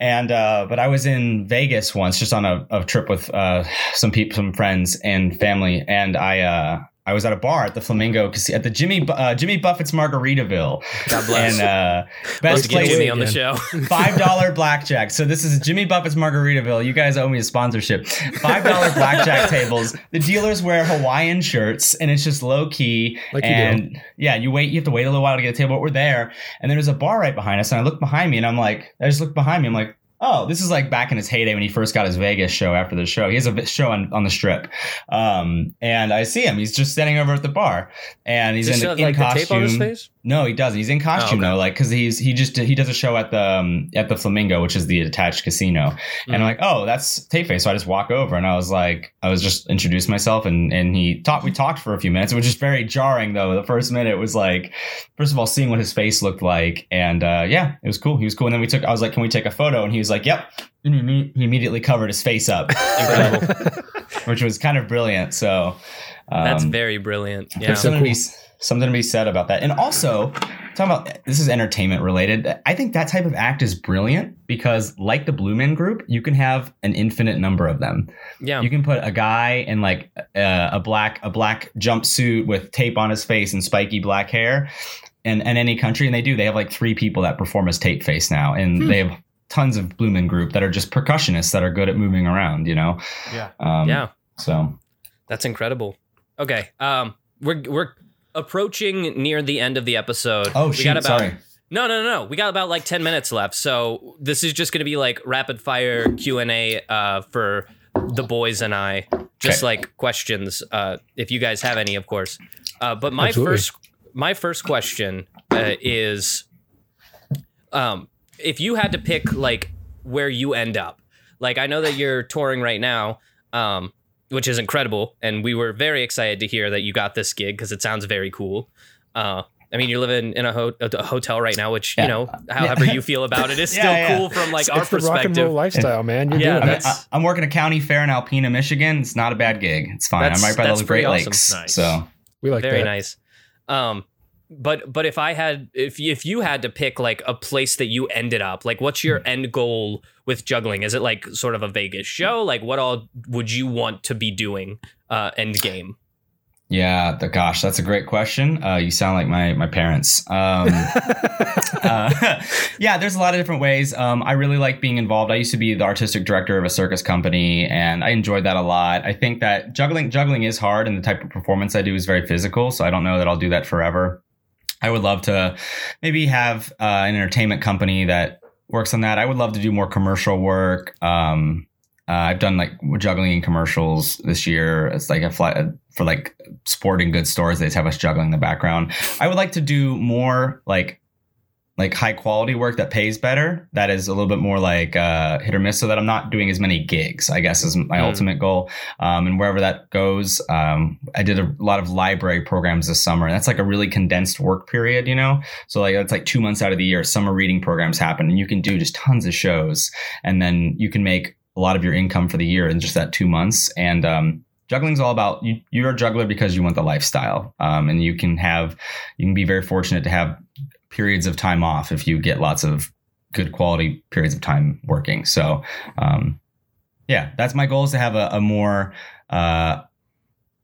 [SPEAKER 5] and uh but I was in Vegas once just on a, a trip with uh some people some friends and family and I uh I was at a bar at the Flamingo at the Jimmy uh, Jimmy Buffett's Margaritaville,
[SPEAKER 2] God bless.
[SPEAKER 5] and uh, best
[SPEAKER 2] to get
[SPEAKER 5] place
[SPEAKER 2] Jimmy on the show.
[SPEAKER 5] five dollar blackjack. So this is Jimmy Buffett's Margaritaville. You guys owe me a sponsorship. Five dollar blackjack tables. The dealers wear Hawaiian shirts, and it's just low key.
[SPEAKER 1] Like you
[SPEAKER 5] and yeah, you wait. You have to wait a little while to get a table, but we're there. And there's a bar right behind us, and I look behind me, and I'm like, I just look behind me. I'm like, oh, this is like back in his heyday when he first got his Vegas show after the show. He has a show on, on the strip. Um, and I see him. He's just standing over at the bar and he's
[SPEAKER 2] Does
[SPEAKER 5] in, in
[SPEAKER 2] like the
[SPEAKER 5] costume.
[SPEAKER 2] Tape on his face?
[SPEAKER 5] No, he doesn't. He's in costume
[SPEAKER 2] okay.
[SPEAKER 5] though, like because he's he just he does a show at the um, at the Flamingo, which is the attached casino, and I'm like, oh, that's Tape Face. So I just walk over and I was like, I was just introduced myself, and and he talked. We talked for a few minutes. It was just very jarring though. The first minute was like, first of all, seeing what his face looked like, and uh, yeah, it was cool. He was cool. And then we took. I was like, can we take a photo? And he was like, yep. And he immediately covered his face up, which was kind of brilliant. So um,
[SPEAKER 2] That's very brilliant. Yeah.
[SPEAKER 5] there's something, to be, something to be said about that. And also, talking about this is entertainment related. I think that type of act is brilliant because, like the Blue Men Group, you can have an infinite number of them.
[SPEAKER 2] Yeah.
[SPEAKER 5] You can put a guy in like uh, a black a black jumpsuit with tape on his face and spiky black hair, and in any country, and they do. They have like three people that perform as Tape Face now, and
[SPEAKER 2] Hmm.
[SPEAKER 5] they have tons of Blue Men Group that are just percussionists that are good at moving around. You know.
[SPEAKER 4] Yeah.
[SPEAKER 5] Um,
[SPEAKER 2] yeah.
[SPEAKER 5] So
[SPEAKER 2] That's incredible. Okay. Um we're we're approaching near the end of the episode.
[SPEAKER 5] oh
[SPEAKER 2] we
[SPEAKER 5] shoot,
[SPEAKER 2] got about
[SPEAKER 5] sorry.
[SPEAKER 2] No, no, no, no. We got about like 10 minutes left. So this is just going to be like rapid fire Q&A uh for the boys and I. Just
[SPEAKER 5] Okay.
[SPEAKER 2] like questions uh if you guys have any, of course. Uh but my
[SPEAKER 1] Absolutely.
[SPEAKER 2] first my first question uh, is um if you had to pick like where you end up. Like I know that you're touring right now. Um which is incredible and we were very excited to hear that you got this gig because it sounds very cool. Uh I mean, you're living in a, ho- a hotel right now, which
[SPEAKER 5] Yeah.
[SPEAKER 2] you know, however you feel about it is still
[SPEAKER 5] Yeah, yeah.
[SPEAKER 2] cool from like
[SPEAKER 1] it's
[SPEAKER 2] our
[SPEAKER 1] it's the rock and roll
[SPEAKER 2] perspective.
[SPEAKER 1] lifestyle, man. You're
[SPEAKER 2] Yeah,
[SPEAKER 1] doing
[SPEAKER 5] I'm,
[SPEAKER 1] it.
[SPEAKER 2] that's-
[SPEAKER 5] I- I'm working a county fair in Alpena, Michigan. It's not a bad gig. It's fine. I'm right by the Great
[SPEAKER 2] awesome.
[SPEAKER 5] Lakes.
[SPEAKER 4] Nice.
[SPEAKER 5] So
[SPEAKER 1] We like
[SPEAKER 2] very
[SPEAKER 1] that.
[SPEAKER 2] nice. Um, but but if I had if if you had to pick like a place that you ended up, like what's your end goal with juggling? Is it like sort of a Vegas show? Like what all would you want to be doing? Uh, end game.
[SPEAKER 5] yeah, the, gosh, that's a great question. Uh, you sound like my my parents. Um, uh, yeah, there's a lot of different ways. Um, I really like being involved. I used to be the artistic director of a circus company, and I enjoyed that a lot. I think that juggling juggling is hard, and the type of performance I do is very physical. So I don't know that I'll do that forever. I would love to maybe have uh, an entertainment company that works on that. I would love to do more commercial work. Um, uh, I've done like juggling in commercials this year. It's like a fly for like sporting goods stores. They just have us juggling in the background. I would like to do more like like high quality work that pays better. That is a little bit more like uh, hit or miss, so that I'm not doing as many gigs. I guess is my
[SPEAKER 2] Mm.
[SPEAKER 5] ultimate goal. Um, and wherever that goes, um, I did a lot of library programs this summer. And that's like a really condensed work period, you know. So like it's like two months out of the year, summer reading programs happen, and you can do just tons of shows, and then you can make a lot of your income for the year in just that two months. And um, juggling's all about you. You're a juggler because you want the lifestyle, um, and you can have you can be very fortunate to have periods of time off if you get lots of good quality periods of time working. So, um, yeah, that's my goal is to have a, a more uh,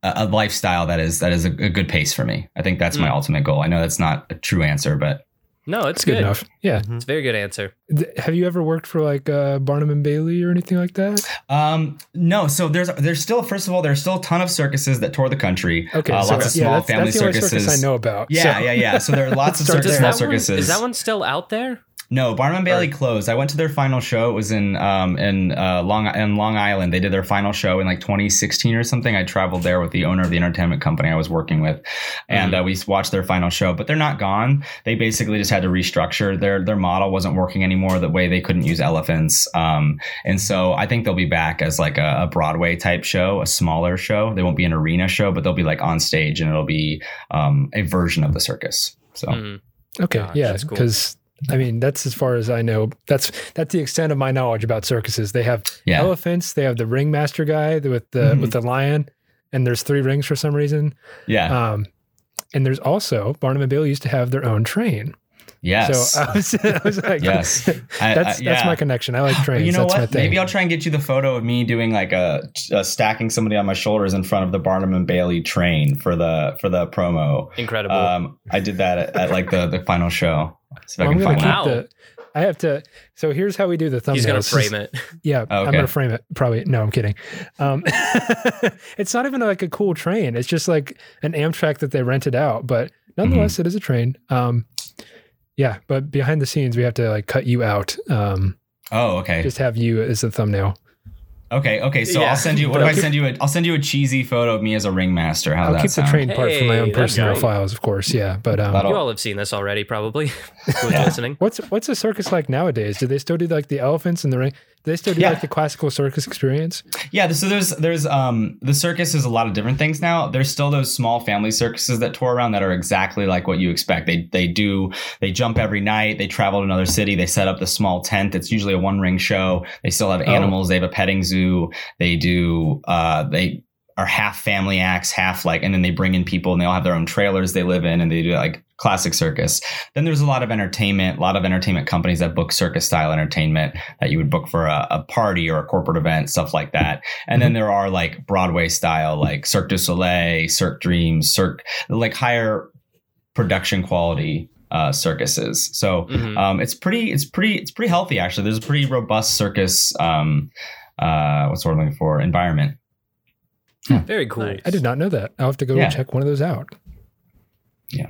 [SPEAKER 5] a lifestyle that is that is a, a good pace for me. I think that's my
[SPEAKER 2] Mm.
[SPEAKER 5] ultimate goal. I know that's not a true answer, but
[SPEAKER 2] No, it's
[SPEAKER 1] It's good,
[SPEAKER 2] good.
[SPEAKER 1] enough. Yeah.
[SPEAKER 2] It's a very good answer.
[SPEAKER 1] Have you ever worked for like uh, Barnum and Bailey or anything like that?
[SPEAKER 5] um, no. So there's there's still first of all there's still a ton of circuses that tour the country.
[SPEAKER 1] Okay,
[SPEAKER 5] uh,
[SPEAKER 1] so
[SPEAKER 5] lots of
[SPEAKER 1] yeah,
[SPEAKER 5] small
[SPEAKER 1] that's,
[SPEAKER 5] family
[SPEAKER 1] that's the only
[SPEAKER 5] circuses.
[SPEAKER 1] circus I know about.
[SPEAKER 5] Yeah,
[SPEAKER 1] so-
[SPEAKER 5] yeah, yeah. So there are lots of circus, small
[SPEAKER 2] that one,
[SPEAKER 5] circuses.
[SPEAKER 2] is that one still out there?
[SPEAKER 5] No, Barnum and Bailey
[SPEAKER 2] Or-
[SPEAKER 5] closed. I went to their final show. It was in um in uh, Long in Long Island. They did their final show in like 2016 or something. I traveled there with the owner of the entertainment company I was working with, and uh, we watched their final show. But they're not gone. They basically just had to restructure their their model wasn't working anymore. The way they couldn't use elephants, um, and so I think they'll be back as like a, a Broadway type show, a smaller show. They won't be an arena show, but they'll be like on stage, and it'll be um, a version of the circus. So.
[SPEAKER 2] Mm.
[SPEAKER 1] Okay,
[SPEAKER 2] Gosh,
[SPEAKER 1] yeah,
[SPEAKER 2] that's cool.
[SPEAKER 1] because I mean that's as far as I know. That's that's the extent of my knowledge about circuses. They have
[SPEAKER 5] Yeah.
[SPEAKER 1] elephants. They have the ringmaster guy with the
[SPEAKER 5] Mhm.
[SPEAKER 1] with the lion, and there's three rings for some reason.
[SPEAKER 5] Yeah.
[SPEAKER 1] Um, and there's also Barnum and Bailey used to have their own train.
[SPEAKER 5] yes.
[SPEAKER 1] So I was, I was like,
[SPEAKER 5] Yes.
[SPEAKER 1] That's
[SPEAKER 5] I-
[SPEAKER 1] that's
[SPEAKER 5] yeah.
[SPEAKER 1] my connection. I like
[SPEAKER 5] But
[SPEAKER 1] trains.
[SPEAKER 5] you know
[SPEAKER 1] that's my
[SPEAKER 5] what?
[SPEAKER 1] thing.
[SPEAKER 5] Maybe I'll try and get you the photo of me doing like a, uh stacking somebody on my shoulders in front of the Barnum and Bailey train for the for the promo.
[SPEAKER 2] Incredible.
[SPEAKER 5] Um, I did that at, at like the the final show. See if
[SPEAKER 1] Well,
[SPEAKER 5] I
[SPEAKER 1] I'm
[SPEAKER 5] can
[SPEAKER 1] gonna
[SPEAKER 5] find
[SPEAKER 1] keep the. I have to. So here's how we do the thumbnails.
[SPEAKER 2] He's gonna frame it.
[SPEAKER 1] Yeah,
[SPEAKER 5] Oh,
[SPEAKER 1] I'm gonna frame it. Probably no, I'm kidding. Um, it's not even like a cool train. It's just like an Amtrak that they rented out. But nonetheless,
[SPEAKER 5] Mm-hmm.
[SPEAKER 1] it is a train. Um, yeah, but behind the scenes, we have to like cut you out. Um,
[SPEAKER 5] Oh, okay.
[SPEAKER 1] Just have you as a thumbnail.
[SPEAKER 5] Okay, okay. So
[SPEAKER 2] Yeah.
[SPEAKER 5] I'll send you. What
[SPEAKER 1] But
[SPEAKER 5] if
[SPEAKER 1] I'll
[SPEAKER 5] I send you? A, I'll send you a cheesy photo of me as a ringmaster. How's
[SPEAKER 1] I'll
[SPEAKER 5] that
[SPEAKER 1] keep the train part for my own personal
[SPEAKER 2] great.
[SPEAKER 1] files, of course. Yeah, but um,
[SPEAKER 2] You all have seen this already, probably. Who's
[SPEAKER 5] Yeah.
[SPEAKER 2] listening?
[SPEAKER 1] what's what's a circus like nowadays? Do they still do like the elephants and the ring? They still do
[SPEAKER 5] Yeah.
[SPEAKER 1] like the classical circus experience?
[SPEAKER 5] Yeah, so there's there's um the circus is a lot of different things now. There's still those small family circuses that tour around that are exactly like what you expect. They they do they jump every night. They travel to another city. They set up the small tent. It's usually a one ring show. They still have animals. They have a petting zoo. They do uh they are half family acts, half like, and then they bring in people and they all have their own trailers they live in and they do like classic circus. Then there's a lot of entertainment, a lot of entertainment companies that book circus style entertainment that you would book for a, a party or a corporate event, stuff like that. And then there are like Broadway style, like Cirque du Soleil, Cirque Dreams, Cirque, like higher production quality uh, circuses. So
[SPEAKER 2] Mhm.
[SPEAKER 5] um, it's pretty, it's pretty, it's pretty healthy actually. There's a pretty robust circus. Um, uh, what's the word I'm looking for? Environment.
[SPEAKER 2] Very cool.
[SPEAKER 4] Nice.
[SPEAKER 1] I did not know that. I'll have to go
[SPEAKER 5] Yeah.
[SPEAKER 1] check one of those out.
[SPEAKER 5] Yeah.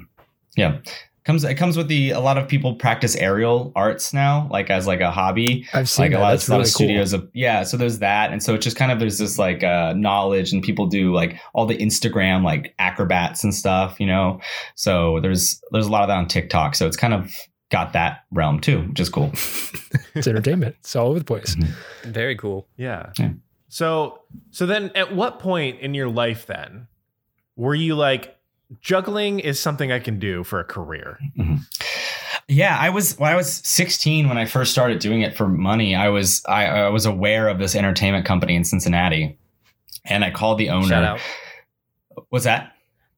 [SPEAKER 5] Yeah. Comes it comes with the a lot of people practice aerial arts now, like as like a hobby.
[SPEAKER 1] I've seen
[SPEAKER 5] like
[SPEAKER 1] that.
[SPEAKER 5] a lot,
[SPEAKER 1] That's
[SPEAKER 5] of, a lot
[SPEAKER 1] really
[SPEAKER 5] of
[SPEAKER 1] cool.
[SPEAKER 5] studios of yeah so there's that and so it's just kind of there's this like uh knowledge and people do like all the instagram like acrobats and stuff you know so there's there's a lot of that on tiktok so it's kind of got that realm too which is cool
[SPEAKER 1] It's entertainment. It's all over the place.
[SPEAKER 2] Very cool.
[SPEAKER 4] Yeah.
[SPEAKER 5] Yeah.
[SPEAKER 4] So so then at what point in your life then were you like juggling is something I can do for a career?
[SPEAKER 5] yeah i was when i was 16 when i first started doing it for money i was i, I was aware of this entertainment company in cincinnati and i called the owner
[SPEAKER 2] Shout out.
[SPEAKER 5] what's that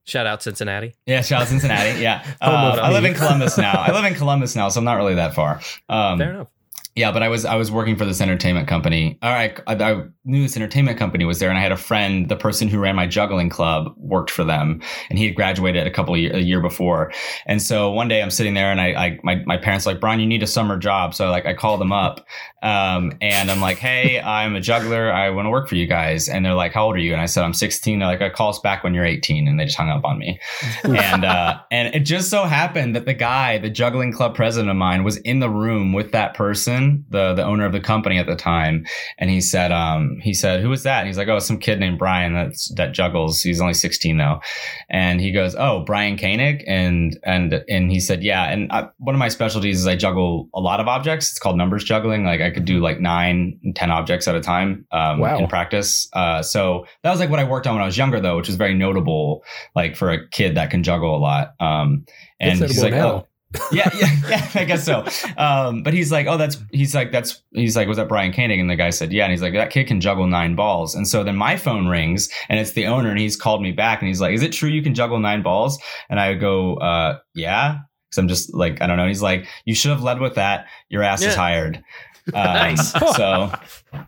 [SPEAKER 2] Shout out Cincinnati.
[SPEAKER 5] Yeah, shout out Cincinnati. Yeah, uh, I live in Columbus now. I live in Columbus now, so I'm not really that far. Um,
[SPEAKER 2] Fair enough.
[SPEAKER 5] Yeah, but I was I was working for this entertainment company. All right, I, I knew this entertainment company was there, and I had a friend, the person who ran my juggling club, worked for them, and he had graduated a couple of year, a year before. And so one day I'm sitting there, and I, I my my parents are like, Brian, you need a summer job. So like I called them up, um, and I'm like, Hey, I'm a juggler. I want to work for you guys. And they're like, How old are you? And I said, I'm 16. They're like, I call us back when you're 18, and they just hung up on me. and uh, and it just so happened that the guy, the juggling club president of mine, was in the room with that person, the the owner of the company at the time, and he said, um, he said, who was that? And he's like, oh, some kid named Brian that's that juggles. He's only 16 though, and he goes, oh, Brian Koenig, and and and he said, yeah, and I, one of my specialties is I juggle a lot of objects. It's called numbers juggling. Like I could do like nine, ten objects at a time um,
[SPEAKER 1] Wow.
[SPEAKER 5] in practice. Uh, so that was like what I worked on when I was younger, though, which is very notable like for a kid that can juggle a lot. Um, and he's like,
[SPEAKER 1] now.
[SPEAKER 5] oh, yeah, yeah, yeah, I guess so. Um, but he's like, oh, that's, he's like, that's, he's like, was that Brian Koenig? And the guy said, yeah. And he's like, that kid can juggle nine balls. And so then my phone rings and it's the owner and he's called me back and he's like, is it true you can juggle nine balls? And I go, uh, yeah. Cause I'm just like, I don't know. He's like, you should have led with that. Your ass is
[SPEAKER 2] Yeah.
[SPEAKER 5] hired. Um,
[SPEAKER 2] Nice.
[SPEAKER 5] So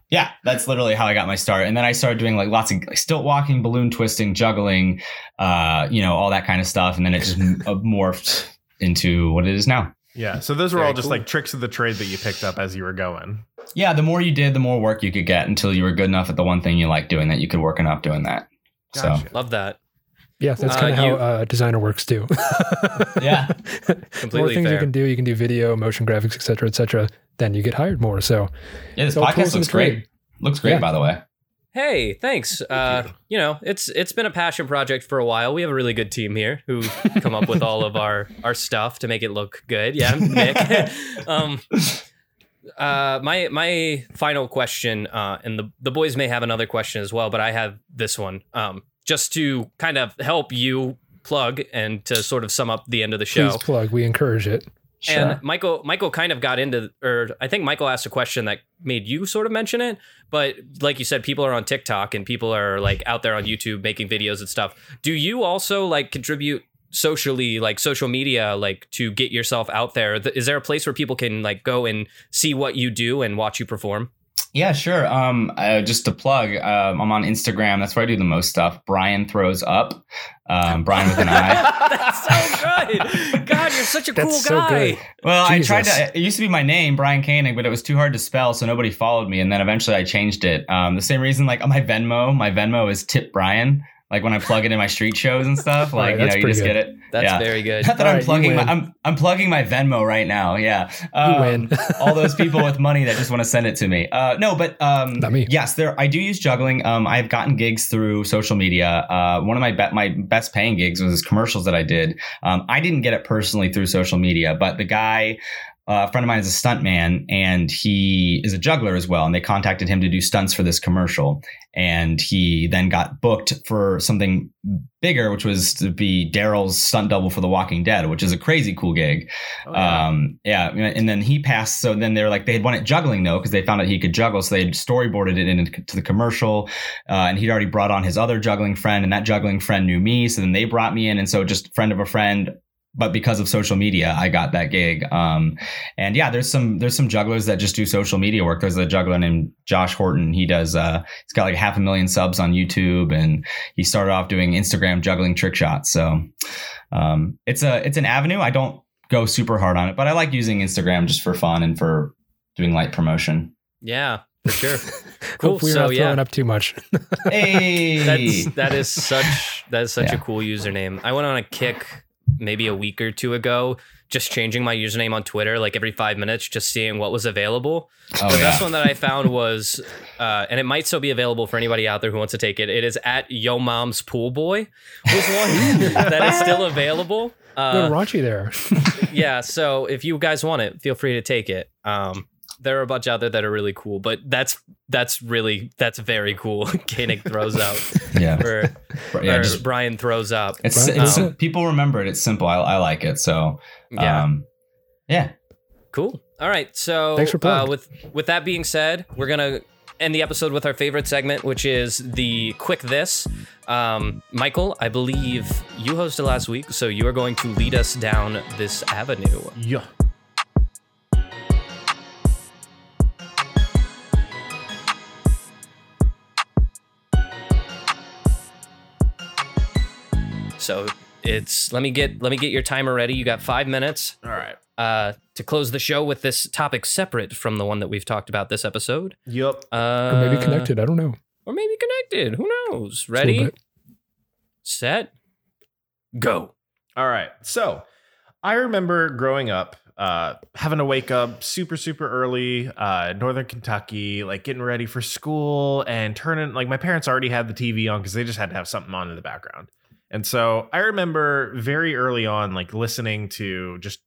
[SPEAKER 5] yeah, that's literally how I got my start. And then I started doing like lots of like, stilt walking, balloon twisting, juggling, uh, you know, all that kind of stuff. And then it just uh, morphed into what it is now.
[SPEAKER 4] Yeah. So those were
[SPEAKER 2] Very
[SPEAKER 4] all just
[SPEAKER 2] cool.
[SPEAKER 4] like tricks of the trade that you picked up as you were going.
[SPEAKER 5] Yeah, the more you did, the more work you could get until you were good enough at the one thing you like doing that you could work enough doing that.
[SPEAKER 4] Gotcha.
[SPEAKER 2] Love that.
[SPEAKER 1] Yeah, that's
[SPEAKER 2] Uh,
[SPEAKER 1] kind of how
[SPEAKER 2] you-
[SPEAKER 1] uh, designer works too.
[SPEAKER 5] Yeah.
[SPEAKER 1] more
[SPEAKER 2] Completely
[SPEAKER 1] things you can do. You can do video, motion graphics, et cetera, et cetera. Then you get hired more. So
[SPEAKER 5] Yeah, this
[SPEAKER 1] it's all tools
[SPEAKER 5] podcast looks great.
[SPEAKER 1] trade.
[SPEAKER 5] Looks great,
[SPEAKER 1] Yeah.
[SPEAKER 5] by the way.
[SPEAKER 2] Hey, thanks. Uh, you know, it's it's been a passion project for a while. We have a really good team here who come up with all of our our stuff to make it look good. Yeah, Nick. um, uh, my my final question, uh, and the the boys may have another question as well, but I have this one. Um, just to kind of help you plug and to sort of sum up the end of the show.
[SPEAKER 1] Please plug. We encourage it.
[SPEAKER 5] Sure.
[SPEAKER 2] And Michael, Michael kind of got into, or I think Michael asked a question that made you sort of mention it. But like you said, people are on TikTok and people are like out there on YouTube making videos and stuff. Do you also like contribute socially, like social media, like to get yourself out there? Is there a place where people can like go and see what you do and watch you perform?
[SPEAKER 5] Yeah, sure. Um, uh, just to plug, um, I'm on Instagram. That's where I do the most stuff. Brian throws up. Um, Brian with an I.
[SPEAKER 2] That's so good. God, you're such a
[SPEAKER 1] That's
[SPEAKER 2] cool
[SPEAKER 1] so
[SPEAKER 2] guy.
[SPEAKER 1] good.
[SPEAKER 5] Well, I tried to. It used to be my name, Brian Koenig, but it was too hard to spell, so nobody followed me. And then eventually, I changed it. Um, the same reason, like on my Venmo, my Venmo is Tip Brian. Like when I plug it in my street shows and stuff, like
[SPEAKER 1] Alright,
[SPEAKER 5] you know, you just
[SPEAKER 1] good.
[SPEAKER 5] get it.
[SPEAKER 2] That's
[SPEAKER 5] Yeah.
[SPEAKER 2] very good.
[SPEAKER 5] Not that
[SPEAKER 1] All
[SPEAKER 5] I'm
[SPEAKER 1] right,
[SPEAKER 5] plugging my. I'm I'm plugging my Venmo right now. Yeah. Um,
[SPEAKER 1] win.
[SPEAKER 5] all those people with money that just want to send it to me. Uh, no, but um,
[SPEAKER 1] Not me.
[SPEAKER 5] yes, there I do use juggling. Um, I've gotten gigs through social media. Uh, one of my be- my best paying gigs was commercials that I did. Um, I didn't get it personally through social media, but the guy. Uh, a friend of mine is a stunt man and he is a juggler as well. And they contacted him to do stunts for this commercial. And he then got booked for something bigger, which was to be Daryl's stunt double for The Walking Dead, which is a crazy cool gig.
[SPEAKER 4] Oh, yeah.
[SPEAKER 5] Um, yeah, and then he passed. So then they're like, they had wanted juggling though, because they found out he could juggle. So they had storyboarded it into the commercial. Uh, and he'd already brought on his other juggling friend, and that juggling friend knew me. So then they brought me in. And so just friend of a friend. But because of social media, I got that gig. Um, and yeah, there's some there's some jugglers that just do social media work. There's a juggler named Josh Horton. He does uh, he's got like half a million subs on YouTube, and he started off doing Instagram juggling trick shots. So um, it's a it's an avenue. I don't go super hard on it, but I like using Instagram just for fun and for doing light promotion.
[SPEAKER 2] Yeah, for sure. Cool.
[SPEAKER 1] Hope we're
[SPEAKER 2] So
[SPEAKER 1] not throwing
[SPEAKER 2] yeah,
[SPEAKER 1] up too much.
[SPEAKER 5] Hey,
[SPEAKER 2] that's that is such that is such a cool username. I went on a kick maybe a week or two ago, just changing my username on Twitter like every five minutes, just seeing what was available.
[SPEAKER 5] oh,
[SPEAKER 2] the
[SPEAKER 5] yeah.
[SPEAKER 2] best one that I found was, uh, and it might still be available for anybody out there who wants to take it. It is at Yo Mom's Pool Boy. Was one that is still available. Uh,
[SPEAKER 1] raunchy there.
[SPEAKER 2] yeah, so if you guys want it, feel free to take it. Um, there are a bunch out there that are really cool, but that's that's really that's very cool. Koenig throws out,
[SPEAKER 5] yeah,
[SPEAKER 2] or,
[SPEAKER 5] yeah.
[SPEAKER 2] or
[SPEAKER 5] Just,
[SPEAKER 2] Brian throws up.
[SPEAKER 5] it's,
[SPEAKER 1] Brian-
[SPEAKER 5] it's
[SPEAKER 2] um,
[SPEAKER 5] people remember it. It's simple. I, I like it. So
[SPEAKER 2] Yeah,
[SPEAKER 5] um, yeah.
[SPEAKER 2] cool. All right, so
[SPEAKER 1] Thanks for
[SPEAKER 2] uh, with with that being said, we're gonna end the episode with our favorite segment, which is the quick this. Um, Michael, I believe you hosted last week, so you are going to lead us down this avenue.
[SPEAKER 4] Yeah.
[SPEAKER 2] So it's let me get let me get your timer ready. You got five minutes.
[SPEAKER 4] All right.
[SPEAKER 2] uh, to close the show with this topic separate from the one that we've talked about this episode.
[SPEAKER 4] Yep.
[SPEAKER 2] Uh,
[SPEAKER 1] or maybe connected. I don't know.
[SPEAKER 2] Or maybe connected. Who knows?
[SPEAKER 1] Just a little
[SPEAKER 2] Ready, set, go.
[SPEAKER 4] All right. So I remember growing up, uh, having to wake up super, super early, uh, Northern Kentucky, like getting ready for school and turning, like my parents already had the TV on because they just had to have something on in the background. And so I remember very early on, like listening to just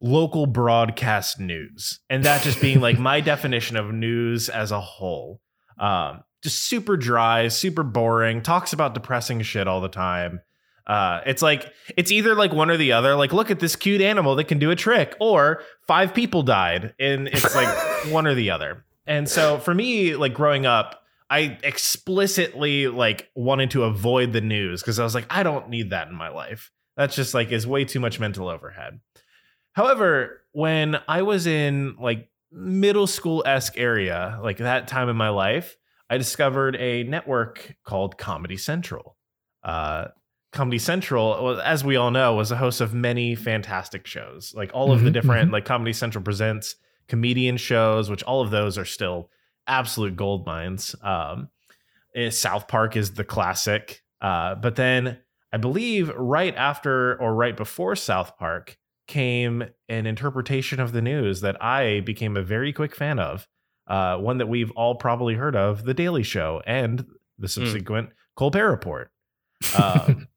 [SPEAKER 4] local broadcast news and that just being like my definition of news as a whole. Um, just super dry, super boring, talks about depressing shit all the time. Uh, it's like it's either like one or the other. Like, look at this cute animal that can do a trick, or five people died, and it's like one or the other. And so for me, like growing up, I explicitly like wanted to avoid the news because I was like, I don't need that in my life. That's just like is way too much mental overhead. However, when I was in like middle school esque area, like that time in my life, I discovered a network called Comedy Central. Uh, Comedy Central, well, as we all know, was a host of many fantastic shows. Like all of the
[SPEAKER 1] Mhm,
[SPEAKER 4] different, like Comedy Central presents comedian shows, which all of those are still absolute gold mines. Um, eh, South Park is the classic. Uh, but then I believe right after or right before South Park came an interpretation of the news that I became a very quick fan of. Uh, one that we've all probably heard of, The Daily Show, and the subsequent Colbert Report. Um,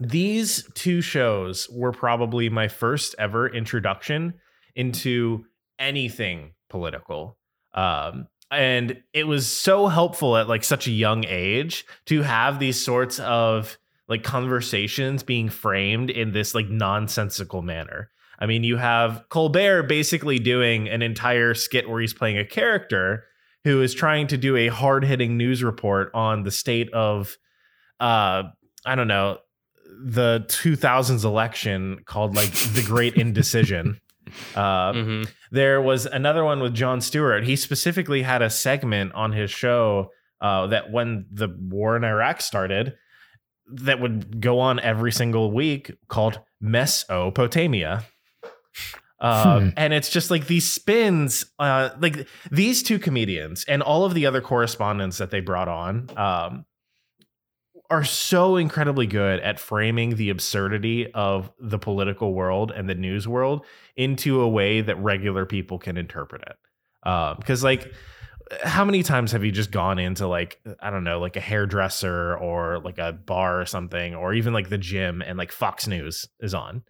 [SPEAKER 4] these two shows were probably my first ever introduction into anything political. Um, and it was so helpful at like such a young age to have these sorts of like conversations being framed in this like nonsensical manner. I mean, you have Colbert basically doing an entire skit where he's playing a character who is trying to do a hard-hitting news report on the state of uh I don't know, the 2000s election called like the great indecision. Uh,
[SPEAKER 2] hmm
[SPEAKER 4] there was another one with Jon Stewart. He specifically had a segment on his show uh, that when the war in Iraq started, that would go on every single week called Mess O'Potamia. Uh,
[SPEAKER 1] Hmm.
[SPEAKER 4] And it's just like these spins, uh, like these two comedians and all of the other correspondents that they brought on. Um, are so incredibly good at framing the absurdity of the political world and the news world into a way that regular people can interpret it. Um, because, like, how many times have you just gone into like I don't know, like a hairdresser or like a bar or something, or even like the gym, and like Fox News is on,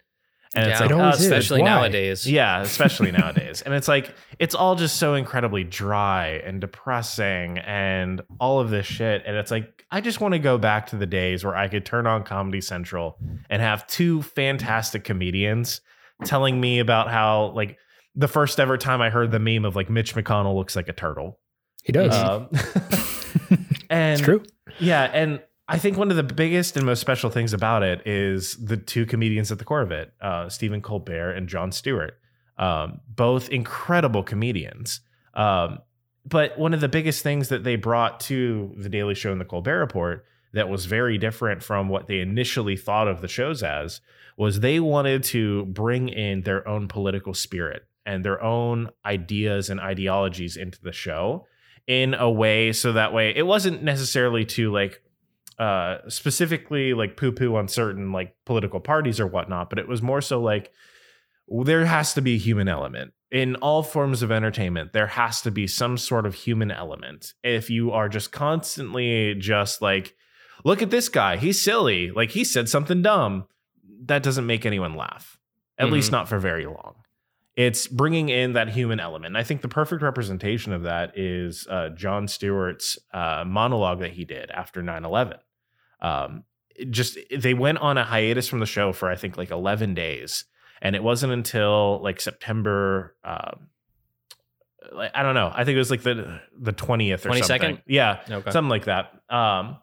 [SPEAKER 4] and it's like
[SPEAKER 1] It
[SPEAKER 4] oh,
[SPEAKER 1] always is.
[SPEAKER 2] especially
[SPEAKER 1] Why?
[SPEAKER 2] nowadays.
[SPEAKER 4] yeah, especially nowadays. And it's like it's all just so incredibly dry and depressing and all of this shit. And it's like I just want to go back to the days where I could turn on Comedy Central and have two fantastic comedians telling me about how like the first ever time I heard the meme of like Mitch McConnell looks like a turtle.
[SPEAKER 1] He does.
[SPEAKER 4] Um, and
[SPEAKER 1] it's true.
[SPEAKER 4] yeah, and I think one of the biggest and most special things about it is the two comedians at the core of it, uh, Stephen Colbert and Jon Stewart, um, both incredible comedians. Um, but one of the biggest things that they brought to the Daily Show and the Colbert Report that was very different from what they initially thought of the shows as was they wanted to bring in their own political spirit and their own ideas and ideologies into the show in a way so that way it wasn't necessarily to like uh specifically like poo poo on certain like political parties or whatnot but it was more so like there has to be a human element in all forms of entertainment there has to be some sort of human element if you are just constantly just like look at this guy he's silly like he said something dumb that doesn't make anyone laugh at
[SPEAKER 2] Mhm.
[SPEAKER 4] least not for very long it's bringing in that human element. I think the perfect representation of that is uh, Jon Stewart's uh, monologue that he did after 9 11. Um, just they went on a hiatus from the show for I think like 11 days. And it wasn't until like September. Um, like, I don't know. I think it was like the the 20th or
[SPEAKER 2] 22nd?
[SPEAKER 4] something. Yeah
[SPEAKER 2] Okay.
[SPEAKER 4] something like that. Um,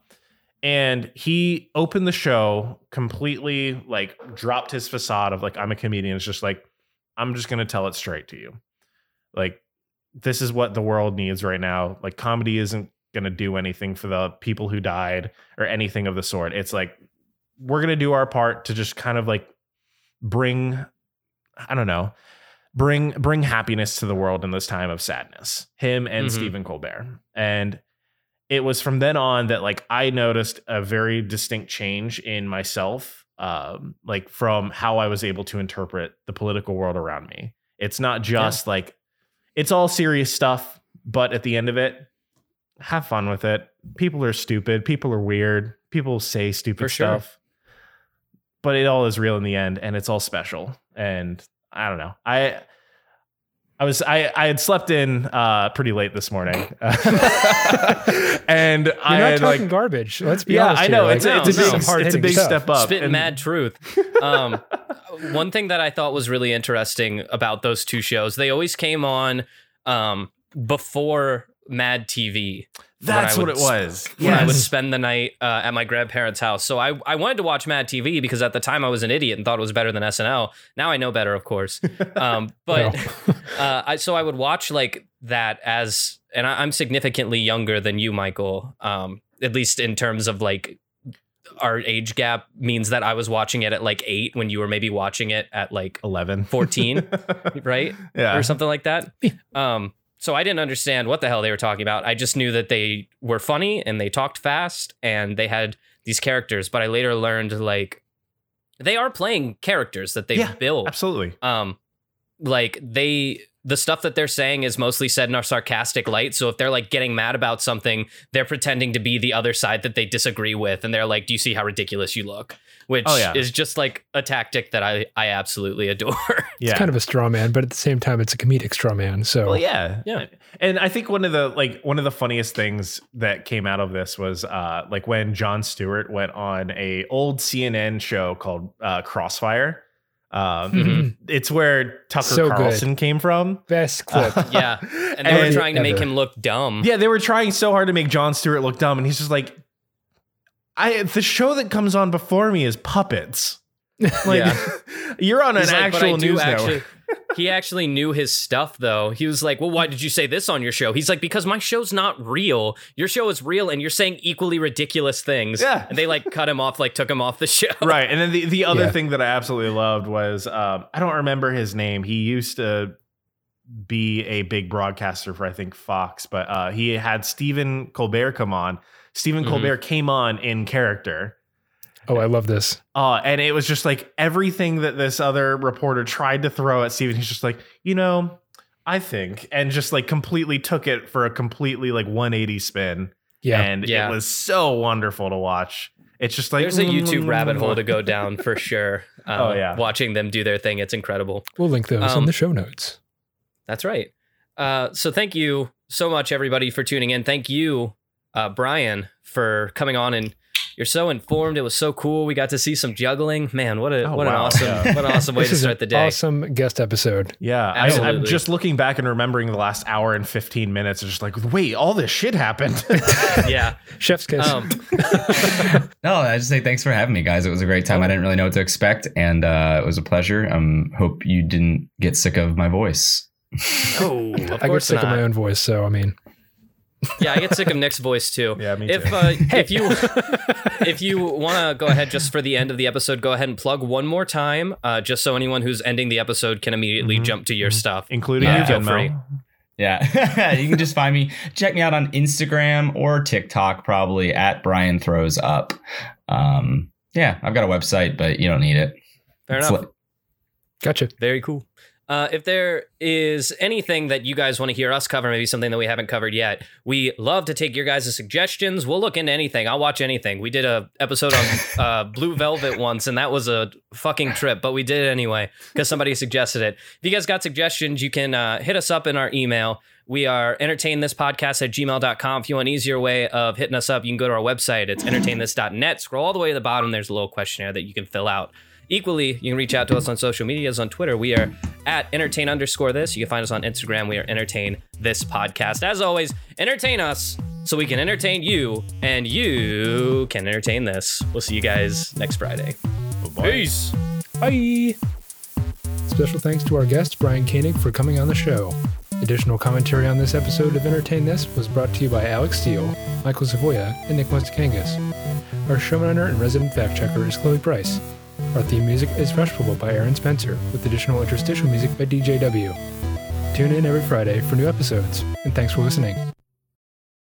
[SPEAKER 4] and he opened the show completely, like dropped his facade of like I'm a comedian. It's just like I'm just gonna tell it straight to you, like this is what the world needs right now. Like comedy isn't gonna do anything for the people who died or anything of the sort. It's like we're gonna do our part to just kind of like bring, I don't know, bring bring happiness to the world in this time of sadness. Him and
[SPEAKER 2] Mhm.
[SPEAKER 4] Stephen Colbert, and it was from then on that like I noticed a very distinct change in myself, um, like from how I was able to interpret the political world around me. It's not just like it's all serious stuff, but at the end of it, have fun with it. People are stupid. People are weird. People say stupid
[SPEAKER 2] For sure.
[SPEAKER 4] stuff. But it all is real in the end, and it's all special. And I don't know. I I was I I had slept in uh pretty late this morning, and
[SPEAKER 1] You're
[SPEAKER 4] I
[SPEAKER 1] not
[SPEAKER 4] had
[SPEAKER 1] talking
[SPEAKER 4] like
[SPEAKER 1] garbage. Let's be
[SPEAKER 4] yeah
[SPEAKER 1] honest.
[SPEAKER 4] I
[SPEAKER 1] here.
[SPEAKER 4] know
[SPEAKER 1] Like,
[SPEAKER 4] it's a,
[SPEAKER 2] no,
[SPEAKER 4] it's a
[SPEAKER 2] no.
[SPEAKER 4] big
[SPEAKER 2] Some
[SPEAKER 4] it's a big
[SPEAKER 1] stuff.
[SPEAKER 4] step up.
[SPEAKER 2] Spitting
[SPEAKER 4] and-
[SPEAKER 2] mad truth. Um, one thing that I thought was really interesting about those two shows, they always came on um, before Mad TV.
[SPEAKER 4] That's what
[SPEAKER 2] would
[SPEAKER 4] it was.
[SPEAKER 2] When I would spend the night uh, at my grandparents' house. So I, I wanted to watch Mad TV because at the time I was an idiot and thought it was better than SNL. Now I know better, of course. Um, but uh, I, so I would watch like that as, and I, I'm significantly younger than you, Michael. Um, at least in terms of like our age gap means that I was watching it at like eight when you were maybe watching it at like
[SPEAKER 4] 11
[SPEAKER 2] 14, right?
[SPEAKER 4] yeah
[SPEAKER 2] Or something like that. Um, so I didn't understand what the hell they were talking about. I just knew that they were funny and they talked fast and they had these characters. But I later learned like they are playing characters that they've
[SPEAKER 4] Yeah,
[SPEAKER 2] built
[SPEAKER 4] absolutely
[SPEAKER 2] um like they the stuff that they're saying is mostly said in a sarcastic light so if they're like getting mad about something they're pretending to be the other side that they disagree with and they're like do you see how ridiculous you look which
[SPEAKER 4] Oh, yeah.
[SPEAKER 2] is just like a tactic that i i absolutely adore
[SPEAKER 4] yeah
[SPEAKER 1] It's kind of a straw man, but at the same time, it's a comedic straw man. So
[SPEAKER 4] Well, yeah,
[SPEAKER 2] Yeah.
[SPEAKER 4] And I think one of the like one of the funniest things that came out of this was uh like when Jon Stewart went on a old CNN show called uh, Crossfire. Um,
[SPEAKER 2] Mhm.
[SPEAKER 4] It's where Tucker
[SPEAKER 1] So good.
[SPEAKER 4] Carlson came from.
[SPEAKER 1] best clip.
[SPEAKER 2] yeah and they were trying to make
[SPEAKER 1] ever.
[SPEAKER 2] him look dumb
[SPEAKER 4] Yeah, they were trying so hard to make Jon Stewart look dumb, and he's just like, I the show that comes on before me is puppets. Like
[SPEAKER 2] Yeah.
[SPEAKER 4] you're on an
[SPEAKER 2] He's like,
[SPEAKER 4] actual news
[SPEAKER 2] actually
[SPEAKER 4] network.
[SPEAKER 2] he actually knew his stuff though. He was like, "Well, why did you say this on your show?" He's like, "Because my show's not real. Your show is real, and you're saying equally ridiculous things."
[SPEAKER 4] Yeah.
[SPEAKER 2] and they like cut him off, like took him off the show.
[SPEAKER 4] right and then the, the other
[SPEAKER 1] Yeah.
[SPEAKER 4] thing that i absolutely loved was um, i don't remember his name he used to be a big broadcaster for i think fox but uh, he had stephen colbert come on Stephen
[SPEAKER 2] Mhm.
[SPEAKER 4] Colbert came on in character.
[SPEAKER 1] Oh, I love this.
[SPEAKER 4] Uh, and it was just like everything that this other reporter tried to throw at Stephen. he's just like, you know, I think, and just like completely took it for a completely like 180 spin.
[SPEAKER 1] Yeah.
[SPEAKER 4] And
[SPEAKER 2] Yeah.
[SPEAKER 4] it was so wonderful to watch. It's just like
[SPEAKER 2] There's a YouTube rabbit hole to go down for sure. Um,
[SPEAKER 4] Oh, yeah.
[SPEAKER 2] watching them do their thing, it's incredible.
[SPEAKER 1] we'll link those in
[SPEAKER 2] Um,
[SPEAKER 1] the show notes.
[SPEAKER 2] That's right. Uh, so thank you so much, everybody, for tuning in. Thank you, uh, Brian, for coming on and you're so informed. It was so cool. We got to see some juggling. Man, what a
[SPEAKER 4] Oh,
[SPEAKER 2] what an awesome
[SPEAKER 4] Yeah.
[SPEAKER 2] what an awesome way
[SPEAKER 1] This
[SPEAKER 2] to start
[SPEAKER 1] an
[SPEAKER 2] the day.
[SPEAKER 1] awesome guest episode.
[SPEAKER 4] Yeah, I, I'm just looking back and remembering the last hour and 15 minutes. It's just like, wait, all this shit happened.
[SPEAKER 2] Yeah.
[SPEAKER 1] Chef's kiss.
[SPEAKER 2] Um,
[SPEAKER 5] No, I just say thanks for having me, guys. It was a great time. I didn't really know what to expect, and uh, it was a pleasure. Um, hope you didn't get sick of my voice.
[SPEAKER 2] oh, of
[SPEAKER 1] I get sick
[SPEAKER 2] not.
[SPEAKER 1] of my own voice, so I mean,
[SPEAKER 2] Yeah, I get sick of Nick's voice too.
[SPEAKER 4] Yeah, me
[SPEAKER 2] If
[SPEAKER 4] too.
[SPEAKER 2] uh, if you if you want to go ahead just for the end of the episode, go ahead and plug one more time, uh, just so anyone who's ending the episode can immediately
[SPEAKER 4] Mhm.
[SPEAKER 2] jump to your stuff.
[SPEAKER 4] Including
[SPEAKER 5] Yeah.
[SPEAKER 4] you,
[SPEAKER 2] Feel free.
[SPEAKER 5] Yeah, you can just find me. Check me out on Instagram or TikTok, probably at Brian Throws Up. Um, yeah, I've got a website, but you don't need it.
[SPEAKER 2] Fair
[SPEAKER 5] It's
[SPEAKER 2] enough.
[SPEAKER 5] li-
[SPEAKER 1] gotcha.
[SPEAKER 2] Very cool. Uh, if there is anything that you guys want to hear us cover, maybe something that we haven't covered yet, we love to take your guys' suggestions. We'll look into anything. I'll watch anything. We did a episode on uh, Blue Velvet once, and that was a fucking trip, but we did it anyway because somebody suggested it. If you guys got suggestions, you can uh, hit us up in our email. We are entertain this podcast at gmail.com. If you want an easier way of hitting us up, you can go to our website. It's entertainthis.net. Scroll all the way to the bottom. There's a little questionnaire that you can fill out. Equally, you can reach out to us on social medias on Twitter. We are at entertain underscore this. You can find us on Instagram. We are entertain this podcast. As always, entertain us so we can entertain you and you can entertain this. We'll see you guys next Friday. Peace.
[SPEAKER 1] Bye. Special thanks to our guest, Brian Koenig, for coming on the show. Additional commentary on this episode of Entertain This was brought to you by Alex Steele, Michael Savoya, and Nick Mustakangas. Our showrunner and resident fact checker is Chloe Price. Our theme music is Fresh Rushful by Aaron Spencer, with additional interstitial music by DJW. Tune in every Friday for new episodes, and thanks for listening.